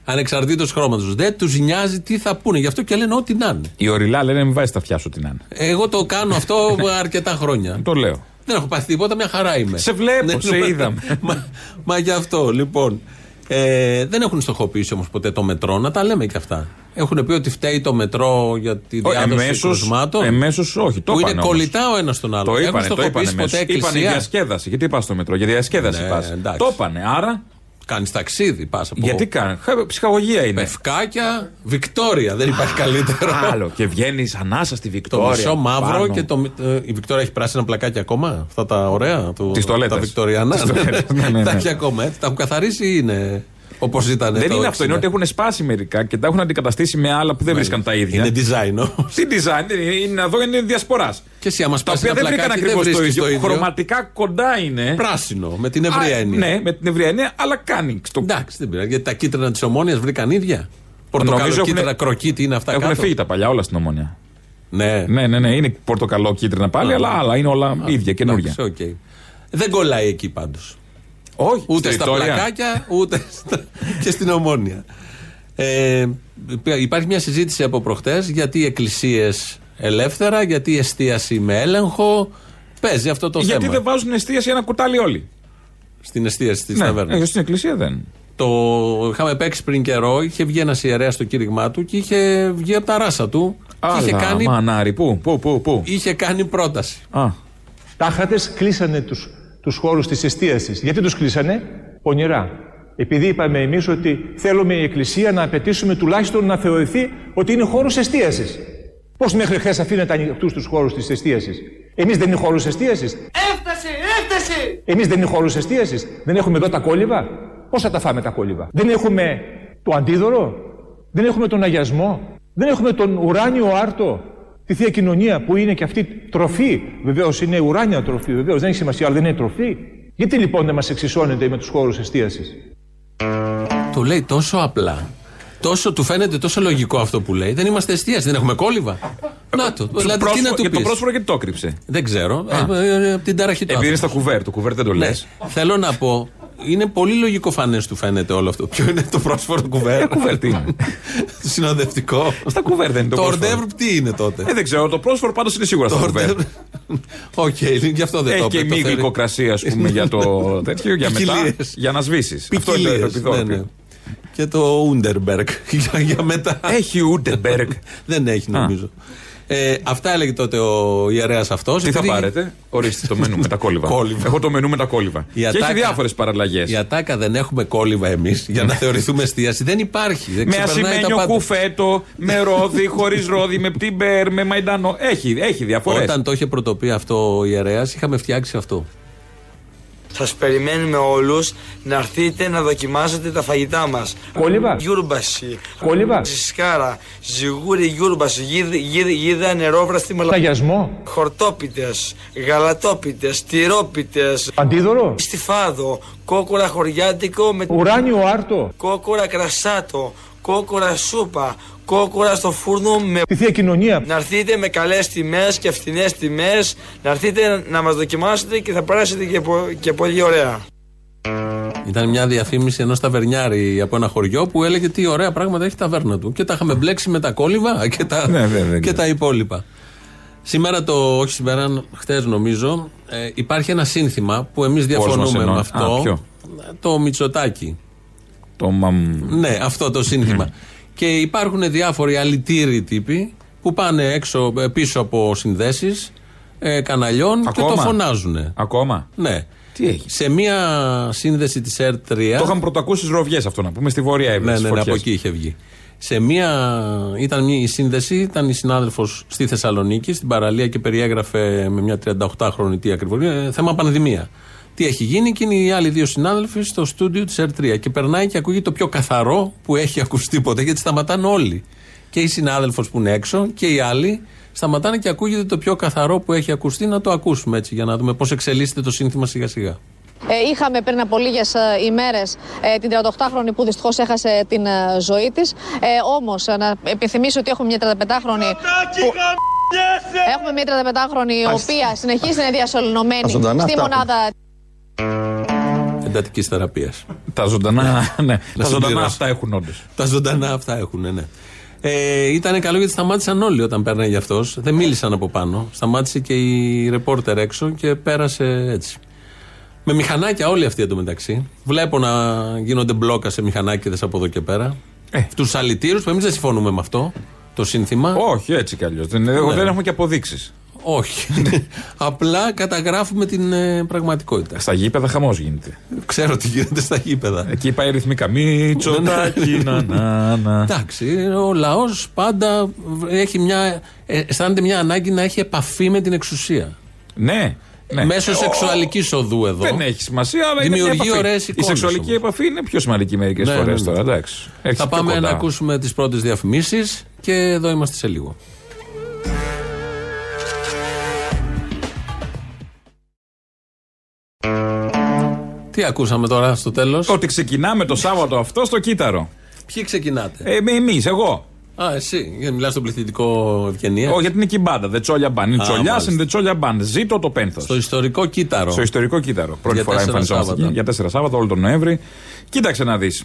Ανεξαρτήτως χρώματος. Δεν τους νοιάζει τι θα πούνε. Γι' αυτό και λένε ό,τι να είναι. Η ορειλά λένε μην βάζεις τα αυτιά σου τι να είναι. Εγώ το κάνω αυτό αρκετά χρόνια. Το λέω. Δεν έχω πάθει τίποτα, μια χαρά είμαι. Σε βλέπω, Ναι, σε μα- είδαμε. Μα, μα γι' αυτό, λοιπόν. Ε, δεν έχουν στοχοποιήσει όμως ποτέ το μετρό, να τα λέμε και αυτά. Έχουν πει ότι φταίει το μετρό για τη Ω, διάδοση εμέσως- κρουσμάτων. εμέσως όχι, το Που είναι είπανε όμως. κολλητά ο ένας τον άλλο. Το Έχουν είπανε, το είπανε στοχοποιήσει ποτέ μέσα. Είπανε εκκλησία. διασκέδαση. Γιατί πας στο μετρό, για διασκέδαση Ναι, πας. εντάξει. Το είπανε. Άρα. Κάνεις ταξίδι, πας από. Γιατί κάνει. Ψυχαγωγία είναι. Πευκάκια, Βικτόρια. Δεν υπάρχει καλύτερο. Άλλο. Και βγαίνεις ανάσα στη Το Βικτόρια. μισό μαύρο πάνω. και το. ε, Η Βικτόρια έχει πράσινα πλακάκια ακόμα; Αυτά τα ωραία. του- Τις τουαλέτες. Τα Βικτοριανά. Τις τουαλέτες, ναι, ναι, Τα ναι. έχει ακόμα. έτσι. Τα έχουν καθαρίσει ή είναι όπως ήταν. Δεν το είναι αυτό, 60. είναι ότι έχουν σπάσει μερικά και τα έχουν αντικαταστήσει με άλλα που δεν βρίσκαν τα ίδια. Είναι design, όμως. Τι design, δεν είναι, είναι εδώ είναι διασποράς. Και εσύ, άμα Τα σπάσεις οποία ένα δεν βρήκαν πλακάκι, δεν ακριβώς το βρίσκεις ίδιο. το ίδιο. Χρωματικά κοντά είναι. Πράσινο, με την ευρεία Α, έννοια. Ναι, με την ευρεία έννοια, αλλά κάνει. Στο... Εντάξει, δεν πειράζει. Γιατί τα κίτρινα της Ομόνοια βρήκαν ίδια. Νομίζω Πορτοκαλό, έχουν- κίτρινα, κροκί τι είναι αυτά Έχουν κάτω. φύγει τα παλιά όλα στην Ομόνοια. Ναι. Ναι, ναι, ναι, είναι πορτοκαλό κίτρινα πάλι, Α. αλλά άλλα είναι όλα ίδια, καινούργια. Εντάξει, οκ. Δεν κολλάει εκεί πάντως. Όχι, Ούτε στη στα Βικτόρια. πλακάκια, ούτε στα... και στην ομόνια. Ε, υπάρχει μια συζήτηση από προχτές γιατί οι εκκλησίες ελεύθερα, γιατί η εστίαση με έλεγχο. Παίζει αυτό το Γιατί θέμα. δεν βάζουν εστίαση ένα κουτάλι όλοι. Στην εστίαση τη Ναι, ταβέρνα. ε, στην εκκλησία δεν. Το είχαμε παίξει πριν καιρό. Είχε βγει ένας ιερέας στο κήρυγμά του και είχε βγει από τα ράσα του. Άλλα, είχε κάνει, μανάρι, πού, πού, πού, πού; είχε κάνει πρόταση. Α. Τάχατες κλείσανε τους, τους χώρους της εστίασης. Γιατί τους κλείσανε; Πονηρά. Επειδή είπαμε εμείς ότι θέλουμε η Εκκλησία να απαιτήσουμε τουλάχιστον να θεωρηθεί ότι είναι χώρος εστίασης. Πώς μέχρι χθες αφήνετε ανοιχτούς τους χώρους της εστίασης; Εμείς δεν είναι χώρος εστίασης. Έφτασε, έφτασε! Εμείς δεν είναι χώρος εστίασης. Δεν έχουμε εδώ τα κόλληβα; Πώς θα τα φάμε τα κόλληβα; Δεν έχουμε το αντίδωρο; Δεν έχουμε τον αγιασμό; Δεν έχουμε τον ουράνιο άρτο; Τη Θεία Κοινωνία που είναι και αυτή τροφή; Βεβαίως είναι ουράνια τροφή. Βεβαίως δεν έχει σημασία, αλλά δεν είναι τροφή. Γιατί λοιπόν δεν μας εξισώνεται με τους χώρους εστίασης; Το λέει τόσο απλά. Τόσο του φαίνεται τόσο λογικό αυτό που λέει. Δεν είμαστε εστίαση, δεν έχουμε κόλληβα. Να το. Το Δηλαδή, τι πρόσφορο- να του και το πεις; πρόσφορο γιατί το έκρυψε; Δεν ξέρω. Α. Ε, ε, από την ταραχή του. Επειδή είναι άνθρωπος. στα κουβέρ, το κουβέρ δεν το λες. Ναι. Θέλω να πω, είναι πολύ λογικό φανές του φαίνεται όλο αυτό. Ποιο είναι το πρόσφορο κουβέρ. Ε, κουβέρ τι είναι. Το συνοδευτικό. Στα κουβέρ δεν είναι το Το πρόσφορο. ορντεύρ τι είναι τότε; Ε, δεν ξέρω, το πρόσφορο πάντως είναι σίγουρα στα κουβέρ. Οκ, γι' αυτό δεν Έχει το και είπε, το μη φέρει. γλυκοκρασία, ας πούμε, για το τέτοιο, για μετά. Ποικιλίες. Για να σβήσεις. Αυτό είναι το Ποικιλίες, επιδόρπιο. ναι, ναι. Και το Ούντερμπεργκ για, για μετά. Έχει Ούντερμπεργκ. δεν έχει νομίζω. Ε, αυτά έλεγε τότε ο ιερέας αυτός. Τι θα πάρετε, ορίστε το μενού με τα κόλλυβα. Κόλλυβα. Έχω το μενού με τα κόλλυβα. Η Και έχει ατάκα- διάφορες παραλλαγές. Η ατάκα δεν έχουμε κόλλυβα εμείς για να θεωρηθούμε εστίαση. Δεν υπάρχει. Δεν Με ξεπερνάει τα ασημένιο πάντα. κουφέτο, με ρόδι, χωρίς ρόδι, με πτι μπερ, με μαϊντανό. Έχει, έχει διαφορές. Όταν το είχε πρωτοπεί αυτό ο ιερέας, είχαμε φτιάξει αυτό. Σας περιμένουμε όλους να έρθετε να δοκιμάσετε τα φαγητά μας. Κόλληβα. Γιούρμπαση. Κόλληβα. Ζισκάρα. Ζιγούρι γιούρμπαση. Γίδα, γίδα, γίδα νερόβραστη μαλακά. Αγιασμό. Χορτόπιτες. Γαλατόπιτες. Τυρόπιτες. Αντίδωρο. Στιφάδο. Κόκορα χωριάτικο με Ουράνιο άρτο. κόκορα κρασάτο. Κόκορα σούπα. Κόκορα στο φούρνο με Τη Θεία Κοινωνία. να έρθετε με καλές τιμές και φθηνές τιμές, να έρθετε να μας δοκιμάσετε και θα περάσετε και, πο- και πολύ ωραία. Ήταν μια διαφήμιση ενός ταβερνιάρη από ένα χωριό που έλεγε τι ωραία πράγματα έχει η ταβέρνα του. Και τα είχαμε μπλέξει με τα κόλληβα και τα, Ναι, βέβαια, και ναι. τα υπόλοιπα. Σήμερα το, όχι σήμερα, χτε νομίζω, ε, υπάρχει ένα σύνθημα που εμείς μας διαφωνούμε εννοεί. με Α, αυτό. ποιο; Το Μητσοτάκι. Το μαμ. Ναι, αυτό το σύνθημα. Και υπάρχουν διάφοροι αλητήριοι τύποι που πάνε έξω, ε, πίσω από συνδέσεις ε, καναλιών και Ακόμα; το φωνάζουν. Ακόμα; Ναι. Τι έχει. Σε μία σύνδεση της ΕΡΤ 3. Το είχαμε πρωτακούσεις στι Ροβιές αυτό να πούμε, στη Βόρεια Εύβοια. Ναι, στις ναι, ναι, φωτιές. από εκεί είχε βγει. Σε μία. ήταν μια η σύνδεση, ήταν η συνάδελφος στη Θεσσαλονίκη, στην παραλία και περιέγραφε με μια 38χρονη τι ακριβώς. θέμα πανδημία. Τι έχει γίνει και είναι οι άλλοι δύο συνάδελφοι στο στούντιο της ΕΡΤ3. Και περνάει και ακούγεται το πιο καθαρό που έχει ακουστεί ποτέ, γιατί σταματάνε όλοι. Και η συνάδελφος που είναι έξω και οι άλλοι σταματάνε και ακούγεται το πιο καθαρό που έχει ακουστεί. Να το ακούσουμε έτσι, για να δούμε πώς εξελίσσεται το σύνθημα σιγά-σιγά. Ε, είχαμε πριν από λίγες ημέρες ε, την 38χρονη που δυστυχώς έχασε την ε, ζωή της. Ε, Όμως, να επιθυμίσω ότι έχουμε μια 35χρονη. Που... Έχουμε μια 35χρονη η οποία συνεχίζει να είναι διασωληνωμένη Τα ζωντανά στη αυτά μονάδα Εντατικής θεραπείας. Τα ζωντανά, ναι. τα ζωντανά συμπληρώσω. αυτά έχουν όντως. Τα ζωντανά αυτά έχουν, ναι. Ε, ήταν καλό γιατί σταμάτησαν όλοι όταν πέρναγε αυτός. Δεν μίλησαν από πάνω. Σταμάτησε και η ρεπόρτερ έξω και πέρασε έτσι. Με μηχανάκια όλοι αυτοί εντωμεταξύ. Βλέπω να γίνονται μπλόκα σε μηχανάκιδες από εδώ και πέρα. Ε. Τους αλητήρους που εμείς δεν συμφωνούμε με αυτό το σύνθημα. Όχι, έτσι κι αλλιώς. Δεν, Ναι. δεν έχουμε και αποδείξεις. Όχι. Απλά καταγράφουμε την ε, πραγματικότητα. Στα γήπεδα χαμός γίνεται. Ξέρω τι γίνεται στα γήπεδα. Εκεί πάει ρυθμικά. Μητσοτάκι, να, να, να. Εντάξει, ο λαός πάντα έχει μια, ε, αισθάνεται μια ανάγκη να έχει επαφή με την εξουσία. Ναι. ναι. Μέσω Ε, σεξουαλικής οδού εδώ. Δεν έχει σημασία, αλλά είναι μια Δημιουργεί επαφή. ωραίες Η εικόνες. σεξουαλική επαφή είναι πιο σημαντική μερικές Ναι, φορές ναι, ναι. τώρα. Εντάξει. Έρχεται Θα πιο πάμε κοντά. να ακούσουμε τις πρώτες διαφημίσεις και εδώ είμαστε σε λίγο. Τι ακούσαμε τώρα στο τέλος; Ότι ξεκινάμε το Σάββατο αυτό στο κύτταρο. Ποιοι ξεκινάτε; Ε, με εμείς, εγώ. Α, εσύ. Γιατί μιλάς στον πληθυντικό ευγενία; Όχι, γιατί είναι και η μπάντα. The Τσόλια Μπαν. Είναι Α, τσολιάς, μάλιστα. είναι The Τσόλια Μπαν. Ζήτω το πένθος. Στο ιστορικό κύτταρο. Στο ιστορικό κύτταρο. Πρώτη Για φορά τέσσερα εμφανιζόμαστε Σάββατα. εκεί. Για τέσσερα Σάββατα, όλο τον Νοέμβρη. Κοίταξε να δεις.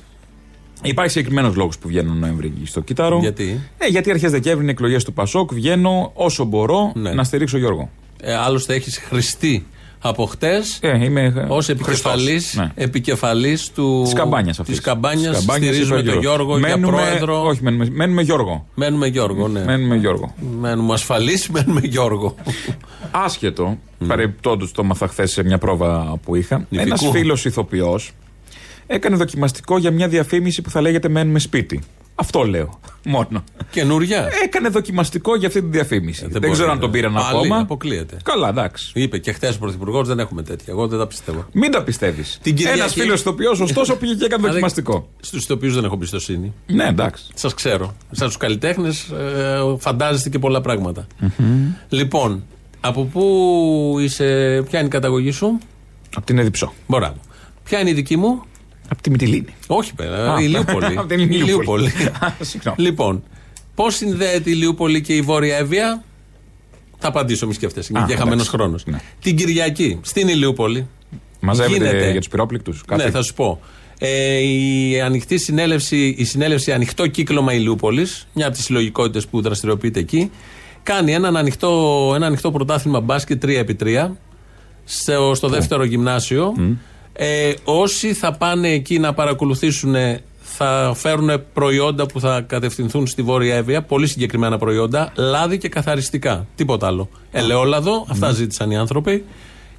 Υπάρχει συγκεκριμένος λόγος που βγαίνω Νοέμβρη εκεί στο κύτταρο. Γιατί; Ε, γιατί αρχές Δεκέμβρη είναι εκλογές του Πασόκ. Βγαίνω όσο μπορώ Ναι. να στηρίξω Γιώργο. Ε, άλλωστε έχεις χρηστεί Από χτες, Ε, είμαι ως επικεφαλή Χριστός. Ναι. επικεφαλής του. Της καμπάνιας αυτής. Της καμπάνιας στηρίζουμε τον Γιώργο για πρόεδρο. Όχι, μένουμε, μένουμε Γιώργο. Μένουμε Γιώργο, ναι. Μένουμε Γιώργο. Μένουμε ασφαλείς, μένουμε Γιώργο. Άσχετο, παρεπτόντω το έμαθα χθες σε μια πρόβα που είχα. Ένας Νηφικού. φίλος ηθοποιός έκανε δοκιμαστικό για μια διαφήμιση που θα λέγεται Μένουμε σπίτι. Αυτό λέω. Μόνο. Καινούρια. Έκανε δοκιμαστικό για αυτή τη διαφήμιση. δεν μπορεί, ξέρω αν ε. τον πήραν Πάλι ακόμα. Αποκλείεται. Καλά, εντάξει. Είπε και χθες ο Πρωθυπουργός δεν έχουμε τέτοια. Εγώ δεν τα πιστεύω. Μην τα πιστεύεις. Την Κυριακή- Ένας φίλος ηθοποιός, ωστόσο, πήγε και έκανε δοκιμαστικό. Στους ηθοποιούς δεν έχω εμπιστοσύνη. Ναι, εντάξει. Σας ξέρω. Σαν τους καλλιτέχνες φαντάζεστε και πολλά πράγματα. Λοιπόν, από πού είσαι, ποια είναι η καταγωγή σου, Από την Εδιψό. Μπράβο. Ποια είναι η δική μου, Από τη Μυτιλίνη. Όχι, πέρα, Α, η Ηλιούπολη. από την Η Ηλιούπολη. Ηλιούπολη. Α, συγγνώμη. λοιπόν, πώς συνδέεται η Ηλιούπολη και η Βόρεια Εύβοια, θα απαντήσω, μη σκέφτεσαι. Είναι Α, και χαμένο εντάξει. χρόνος. Την Κυριακή στην Ηλιούπολη. Μαζεύεται γίνεται- για τους πυρόπληκτους. Ναι, θα σου πω. Ε, η ανοιχτή συνέλευση, η συνέλευση Ανοιχτό Κύκλωμα Ηλιούπολη, μια από τις συλλογικότητες που δραστηριοποιείται εκεί, κάνει έναν ανοιχτό, ένα ανοιχτό πρωτάθλημα μπάσκετ 3x3 στο, στο δεύτερο γυμνάσιο. Ε, όσοι θα πάνε εκεί να παρακολουθήσουν θα φέρουν προϊόντα που θα κατευθυνθούν στη Βόρεια Εύβοια, πολύ συγκεκριμένα προϊόντα, λάδι και καθαριστικά. Τίποτα άλλο. Ελαιόλαδο, αυτά ζήτησαν οι άνθρωποι,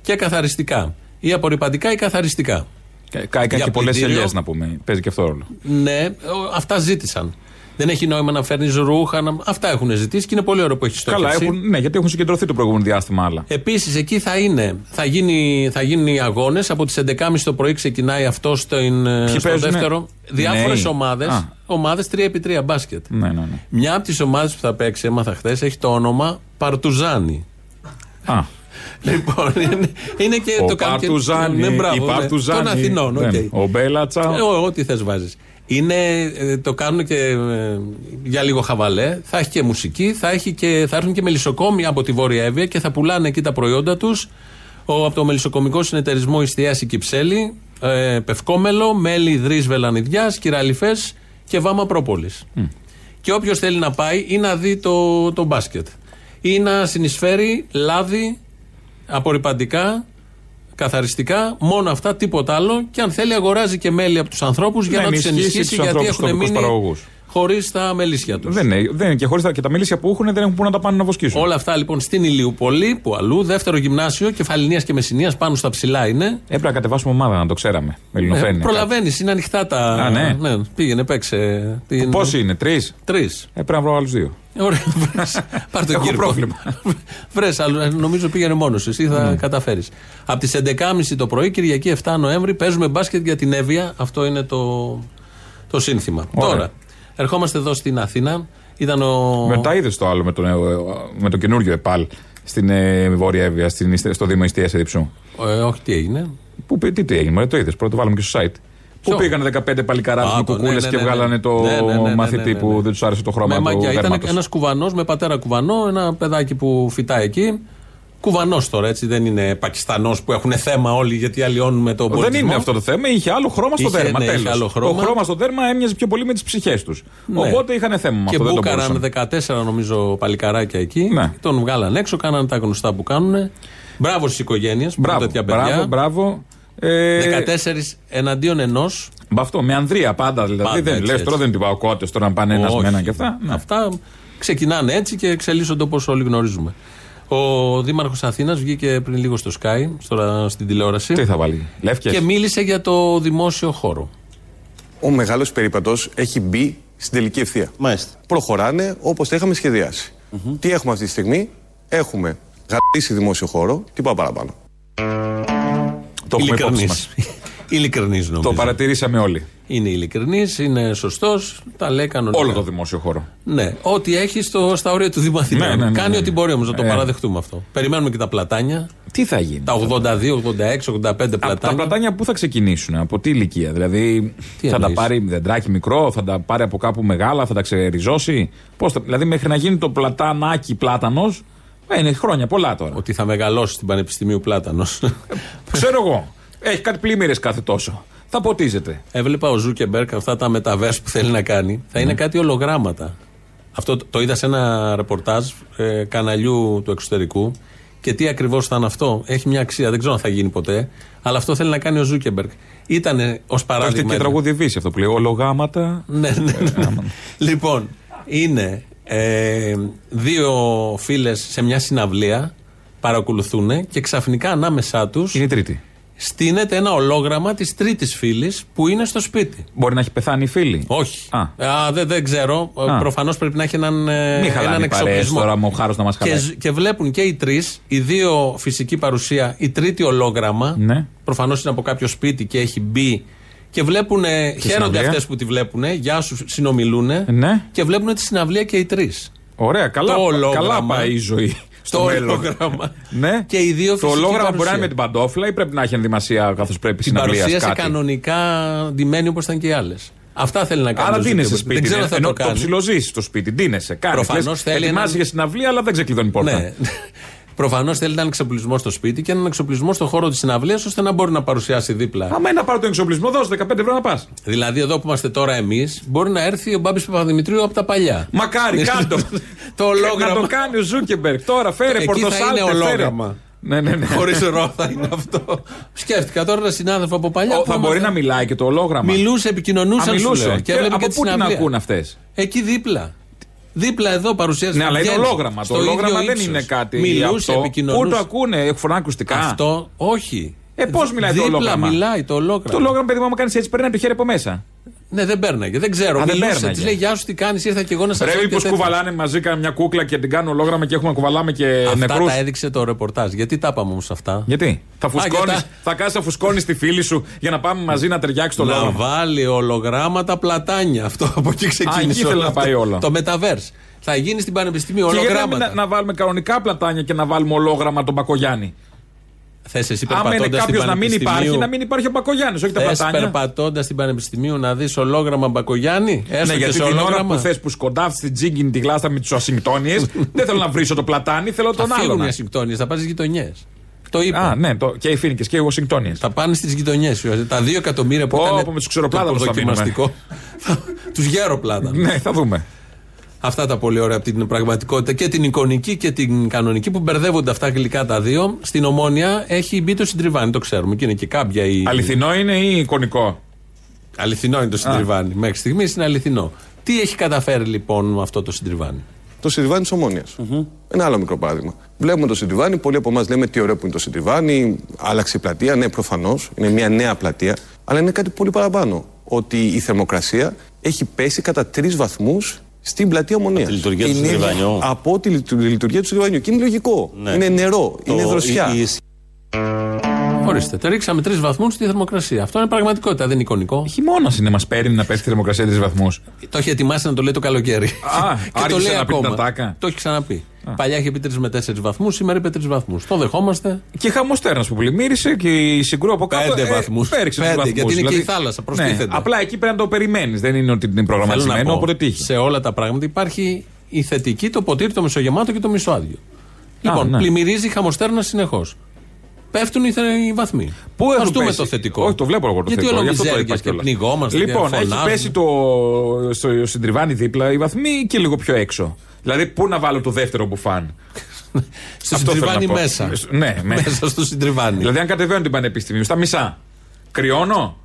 και καθαριστικά. Ή απορριπαντικά ή καθαριστικά. Κάηκαν Για και πολλές πλυντήριο. ελιές να πούμε. Παίζει και αυτό ρόλο. Ναι, ο- αυτά ζήτησαν. Δεν έχει νόημα να φέρνεις ρούχα. Να... Αυτά έχουν ζητήσει και είναι πολύ ωραίο που έχεις στόχευση. Καλά, έχουν, ναι, γιατί έχουν συγκεντρωθεί το προηγούμενο διάστημα άλλα. Επίσης, εκεί θα είναι, θα, γίνει, θα γίνουν οι αγώνες. Από τις 11.30 το πρωί ξεκινάει αυτό στο, στο παίζουνε; δεύτερο. Διάφορες Νέοι. ομάδες. Α. Ομάδες 3x3 μπάσκετ. Ναι, ναι, ναι. Μια από τις ομάδες που θα παίξει, έμαθα χθες, έχει το όνομα Παρτουζάνη. Α. Λοιπόν, είναι, είναι και Ο το κάνουν και- Παρτουζάνη, ναι, μπράβο, η ναι, Παρτουζάνη. Των Αθηνών, οκ. Δεν. Ο Μπέλατσα. Ε, ό- Ό,τι θες βάζεις. Είναι, ε, το κάνουν και ε, για λίγο χαβαλέ. Θα έχει και μουσική, θα, έχει και, θα έρθουν και μελισσοκόμοι από τη Βόρεια Εύβοια και θα πουλάνε εκεί τα προϊόντα τους. Από το μελισσοκομικό συνεταιρισμό Ιστιάση Κυψέλη, ε, Πευκόμελο, μέλι υδρή Βελανιδιάς, κυραλιφές και βάμα πρόπολης. Και όποιος θέλει να πάει ή να δει το, το μπάσκετ ή να συνεισφέρει λάδι, απορριπαντικά, καθαριστικά, μόνο αυτά, τίποτα άλλο. Και αν θέλει, αγοράζει και μέλη από τους ανθρώπους για Να να τους ενισχύσει ενισχύσει, τους γιατί ανθρώπους έχουν τοπικούς μείνει παραγωγούς. Χωρίς τα μελίσια τους. Δεν είναι, δεν είναι και χωρίς τα, και τα μελίσια που έχουν δεν έχουν που να τα πάνε να βοσκήσουν. Όλα αυτά λοιπόν στην Ηλιούπολη, που αλλού, δεύτερο γυμνάσιο, κεφαλινίας και μεσηνία, πάνω στα ψηλά είναι. Έπρεπε να κατεβάσουμε ομάδα να το ξέραμε. Με Ελληνοφρένεια. Προλαβαίνεις, είναι ανοιχτά τα. Α, ναι. πήγαινε, παίξε. Την... Πόσοι είναι, τρεις; Τρεις. Ε, πρέπει να βρω άλλους δύο. Ωραία, βρες. Πάρ τον Έχω Κύρκο. πρόβλημα. Βρες, άλλο, ε, νομίζω πήγαινε μόνος σου. Εσύ θα Ναι. καταφέρεις. Από τις 11.30 το πρωί, Κυριακή 7 Νοέμβρη, παίζουμε μπάσκετ για την Εύβοια. Αυτό είναι το, το σύνθημα. Ωραία. Τώρα, ερχόμαστε εδώ στην Αθήνα. Ήταν ο. Μετά είδες το άλλο με τον, ε, με το καινούριο ΕΠΑΛ στην ε, Βόρεια Εύβοια, στην, Ιστε- στο Δήμο Ιστίας Εδιψού. Ε, όχι, τι έγινε. Που, πει- τι, τι έγινε, μωρέ, το είδες. Πρώτο το βάλαμε και στο site. Ποιο; Που πήγανε 15 παλικαράδε Α, με το- ναι, κουκούλες ναι, και ναι, βγάλανε ναι. το Ναι, ναι, ναι, ναι, μαθητή ναι, ναι. που δεν τους άρεσε το χρώμα Με του μαγιά. Ήταν δέρματος. ένας κουβανός με πατέρα κουβανό, ένα παιδάκι που φυτάει εκεί. Κουβανός τώρα, έτσι. Δεν είναι Πακιστανός που έχουν θέμα όλοι γιατί αλλοιώνουμε τον πολιτισμό. Δεν είναι αυτό το θέμα, είχε άλλο χρώμα στο Είχε, δέρμα. ναι, είχε τέλος. άλλο χρώμα. Το χρώμα στο δέρμα έμοιαζε πιο πολύ με τις ψυχές τους. Ναι. Οπότε είχαν θέμα με Και αυτό. Δεν το μπούκαραν μπορούσαν. 14 νομίζω παλικαράκια εκεί. Ναι. Τον βγάλαν έξω, κάναν τα γνωστά που κάνουν. Μπράβο στις οικογένειες που Μπράβο, έχουν τέτοια παιδιά. μπράβο, μπράβο. Ε, 14 εναντίον ενός. Με αυτό, με ανδρεία πάντα δηλαδή. Πάντα δεν έτσι, λες έτσι. τώρα δεν την πάω κότες, τώρα να πάνε ένας Όχι. με ένα και αυτά. Ναι. Αυτά ξεκινάνε έτσι και εξελίσσονται όπως όλοι γνωρίζουμε. Ο Δήμαρχος Αθήνας βγήκε πριν λίγο στο Sky, στο, στην τηλεόραση. Τι θα βάλει, Λεύκες; Και μίλησε για το δημόσιο χώρο. Ο μεγάλος περίπατος έχει μπει στην τελική ευθεία. Μάλιστα. Προχωράνε όπως τα είχαμε σχεδιάσει. Τι έχουμε αυτή τη στιγμή; Έχουμε γαρτήσει δημόσιο χώρο. Τι πάω παραπάνω. Το έχουμε υπόψη Ειλικρινής. μας. Ειλικρινής νομίζω. Το παρατηρήσαμε όλοι. Είναι ειλικρινής, είναι σωστός, τα λέει κανονικά. Όλο το δημόσιο χώρο. Ναι, ό,τι έχει στο, στα όρια του Δήμου Αθηνών. Ναι, ναι, ναι, Κάνει ναι. ό,τι μπορεί όμως να το Ε. παραδεχτούμε αυτό. Περιμένουμε και τα πλατάνια. Τι θα γίνει; Τα 82, 86, 85 πλατάνια. Τα πλατάνια πού θα ξεκινήσουν, από τι ηλικία. Δηλαδή Τι θα τα εννοείς; πάρει δεντράκι μικρό, θα τα πάρει από κάπου μεγάλα, θα τα ξεριζώσει; Πώς θα, δηλαδή μέχρι να γίνει το πλατανάκι πλάτανος. είναι χρόνια πολλά τώρα. Ότι θα μεγαλώσει στην Πανεπιστημίου Πλάτανος. Ξέρω εγώ. Έχει κάτι πλημμύρες κάθε τόσο. Θα ποτίζεται. Έβλεπα ο Ζούκεμπεργκ αυτά τα Metaverse που θέλει να κάνει. Θα Ναι. είναι κάτι ολογράμματα. Αυτό το, το είδα σε ένα ρεπορτάζ ε, καναλιού του εξωτερικού Και τι ακριβώς θα είναι αυτό, έχει μια αξία, δεν ξέρω αν θα γίνει ποτέ, αλλά αυτό θέλει να κάνει ο Ζούκεμπεργκ. Ήταν ως Το έχετε παράδειγμα. και τραγουδήσει αυτό που λέει. Ολογράμματα. Ναι, ναι, ναι. λοιπόν, είναι ε, δύο φίλες σε μια συναυλία, παρακολουθούν και ξαφνικά ανάμεσά τους. Είναι η τρίτη. Στείνεται ένα ολόγραμμα της τρίτης φίλη που είναι στο σπίτι. Μπορεί να έχει πεθάνει η φίλη; Όχι. Α. Α, δεν, δεν ξέρω. Α. Προφανώς πρέπει να έχει έναν, ε, Μη χαλάνε έναν οι παρέες εξοπλισμό. τώρα, μου ο χάρος να μας και, χαλάει. ζ- και βλέπουν και οι τρεις, οι δύο φυσική παρουσία, η τρίτη ολόγραμμα. Ναι. Προφανώς είναι από κάποιο σπίτι και έχει μπει. Και βλέπουν, χαίρονται συναυλία. αυτές που τη βλέπουν. Γεια σου, συνομιλούν. Ναι. Και βλέπουν τη συναυλία και οι τρεις. Ωραία, καλά, Το ολόγραμμα. καλά πάει η ζωή. Στο Το μέλλον. ολόγραμμα. Ναι. Και οι δύο Το φυσική ολόγραμμα μπορεί να παρουσία. είναι με την παντόφλα ή πρέπει να έχει ενδυμασία καθώς πρέπει Την συναυλία παρουσίασε κάτι; κανονικά ντυμένη όπως ήταν και οι άλλες. Αυτά θέλει να κάνει. Άρα ο ντύνεσαι Zuckerberg. σπίτι. Δεν ξέρω ναι. αν θα Ενώ το το κάνει. ψιλοζήσει στο σπίτι. Ντύνεσαι. Κάνει. Προφανώς θέλει Ετοιμάζει έναν- για συναυλία, αλλά δεν ξεκλειδώνει πόρτα. Ναι. Προφανώς θέλει έναν εξοπλισμός στο σπίτι και έναν εξοπλισμό στο χώρο της συναυλίας ώστε να μπορεί να παρουσιάσει δίπλα. Άμα είναι να πάρω τον εξοπλισμό, δώσε 15 ευρώ να πας. Δηλαδή, εδώ που είμαστε τώρα εμείς, μπορεί να έρθει ο Μπάμπης Παπαδημητρίου από τα παλιά. Μακάρι, κάτω. το ολόγραμμα. Να το κάνει ο Ζούκεμπεργκ. Τώρα φέρε Εκεί θα πορτοσάλτε. είναι φέρε. ολόγραμμα. Ναι, ναι, ναι. Χωρίς ρο θα είναι αυτό. Σκέφτηκα τώρα ένα συνάδελφο από παλιά. Ο, που θα ήμασταν- μπορεί να μιλάει και το ολόγραμμα. Μιλούσε, επικοινωνούσαν. Α, μιλούσε. σου λέω, Και Και έβλεπε από και τη πού την συναυλία. ακούν αυτές; Εκεί δίπλα. Δίπλα εδώ παρουσίασε. Ναι, αλλά είναι βγαίνει ολόγραμμα. Το στο ολόγραμμα ίδιο δεν ύψος. είναι κάτι. Μιλούσε, αυτό. επικοινωνούσε. Πού το ακούνε, φοράνε ακουστικά. Αυτό όχι. Ε, πώς μιλάει το Δίπλα ολόγραμμα. μιλάει το ολόγραμμα. Το ολόγραμμα, παιδί μου, άμα κάνεις έτσι, περνάει το χέρι από μέσα. Ναι, δεν πέρναγε. Δεν ξέρω. Α, δεν Μιλούσε. πέρναγε. Της λέει Γεια σου, τι κάνεις, ήρθα και εγώ να σας Ρε, μήπω κουβαλάνε μαζί κάνουν μια κούκλα και την κάνουν ολόγραμμα και έχουμε να κουβαλάμε και Αυτά νεκρούς. τα έδειξε το ρεπορτάζ. Γιατί τα είπαμε όμως αυτά; Γιατί; Θα φουσκώνεις, για τα- θα κάτσεις να φουσκώνεις τη φίλη σου για να πάμε μαζί να ταιριάξει το να ολόγραμμα. βάλει ολογράμματα πλατάνια. Αυτό από εκεί ξεκίνησε. εκεί ήθελε να αυτό. πάει όλο. Το Metaverse. Θα γίνει στην Πανεπιστημίου Και γιατί να, μην- ολογράμματα. να, να βάλουμε κανονικά πλατάνια και να βάλουμε ολόγραμμα τον Μπακογιάννη. Θες εσύ Άμα είναι περπατώντας στην κάποιος να μην υπάρχει, Πανεπιστημίου. να μην υπάρχει ο Μπακογιάννης, όχι τα Θες πλατάνια. περπατώντας στην Πανεπιστημίου να δεις ολόγραμμα Μπακογιάννη; Έστω Ναι, και γιατί σε την ώρα ολόγραμμα. που θες που σκοντάφτει την τζίγκιν τη γλάστα με τι Ουασιγκτόνιε, δεν θέλω να βρίσω το πλατάνι, θέλω τον θα φύγουν άλλον. οι ασυμπτώνιες, θα πάνε στις γειτονιές. Το είπα. Α, ναι, το, και οι Φίνικε και οι Ουασιγκτόνιε. Θα πάνε στις γειτονιές. Τα δύο εκατομμύρια που Ω, έκανε πω, με τους ξεροπλάτανους το θα μείνουμε. δοκιμαστικό. Τους γέροπλάτανου. Ναι, θα δούμε. Αυτά τα πολύ ωραία από την πραγματικότητα και την εικονική και την κανονική που μπερδεύονται αυτά γλυκά τα δύο. Στην ομόνια έχει μπει το συντριβάνι, το ξέρουμε. Και είναι και κάποια η. Αληθινό είναι ή εικονικό; Αληθινό είναι το συντριβάνι. Μέχρι στιγμής είναι αληθινό. Τι έχει καταφέρει λοιπόν με αυτό το συντριβάνι; Το Συντριβάνι της ομονοια Ένα άλλο μικρό παράδειγμα. Βλέπουμε το Συντριβάνι, πολλοί από εμάς λέμε τι ωραίο που είναι το Συντριβάνι, άλλαξε η πλατεία. Ναι, προφανώς, είναι μια νέα πλατεία. Αλλά είναι κάτι πολύ παραπάνω. Ότι η θερμοκρασία έχει πέσει κατά τρεις βαθμούς στην πλατεία Ομονίας. Από τη λειτουργία του Συντριβανιού. Από τη λειτου- λειτουργία του Συντριβανιού. Και είναι λογικό. Ναι. Είναι νερό, Το- είναι δροσιά. η- η- Ορίστε, τα ρίξαμε τρεις βαθμούς στη θερμοκρασία. Αυτό είναι πραγματικότητα, δεν είναι εικονικό. Χειμώνας είναι, μας παίρνει να πέφτει η θερμοκρασία τρεις βαθμούς. Το έχει ετοιμάσει να το λέει το καλοκαίρι. Α, και το άρχισε λέει να πει την ακόμα. ατάκα. Το έχει ξαναπεί. Παλιά είχε πει 3 με 4 βαθμούς, σήμερα είπε 3 βαθμούς. Το δεχόμαστε. Και χαμοστέρνας που πλημμύρισε και η συγκρού από κάτω. Πέντε βαθμούς. Πέριξε τους Πέντε, βαθμούς. γιατί είναι και η Δηλαδή, θάλασσα, προστίθεται. Ναι, απλά εκεί πρέπει να το περιμένεις. Δεν είναι ότι είναι Θέλω να προγραμματισμένο, πω, οπότε τύχει. σε όλα τα πράγματα υπάρχει η θετική, το ποτήρι, το μισογεμάτο και το μισοάδιο. Λοιπόν, ναι. πλημμυρίζει χαμοστέρνας συνεχώς. Πέφτουν οι, θε- οι βαθμοί. Πού Ας έχουν δούμε πέσει; το θετικό. Όχι, το βλέπω εγώ το Γιατί θετικό. όλο γι' αυτό το μιζέργειες είπα και κιόλας. πνιγόμαστε Λοιπόν, και έχει φωνάζουμε. πέσει το, στο συντριβάνι δίπλα οι βαθμοί και λίγο πιο έξω. Δηλαδή, πού να βάλω το δεύτερο μπουφάν; Στο Αυτό θέλω συντριβάνι να πω. μέσα. Ναι, με- Μέσα στο συντριβάνι. Δηλαδή, αν κατεβαίνω την πανεπιστημίου στα μισά, κρυώνω.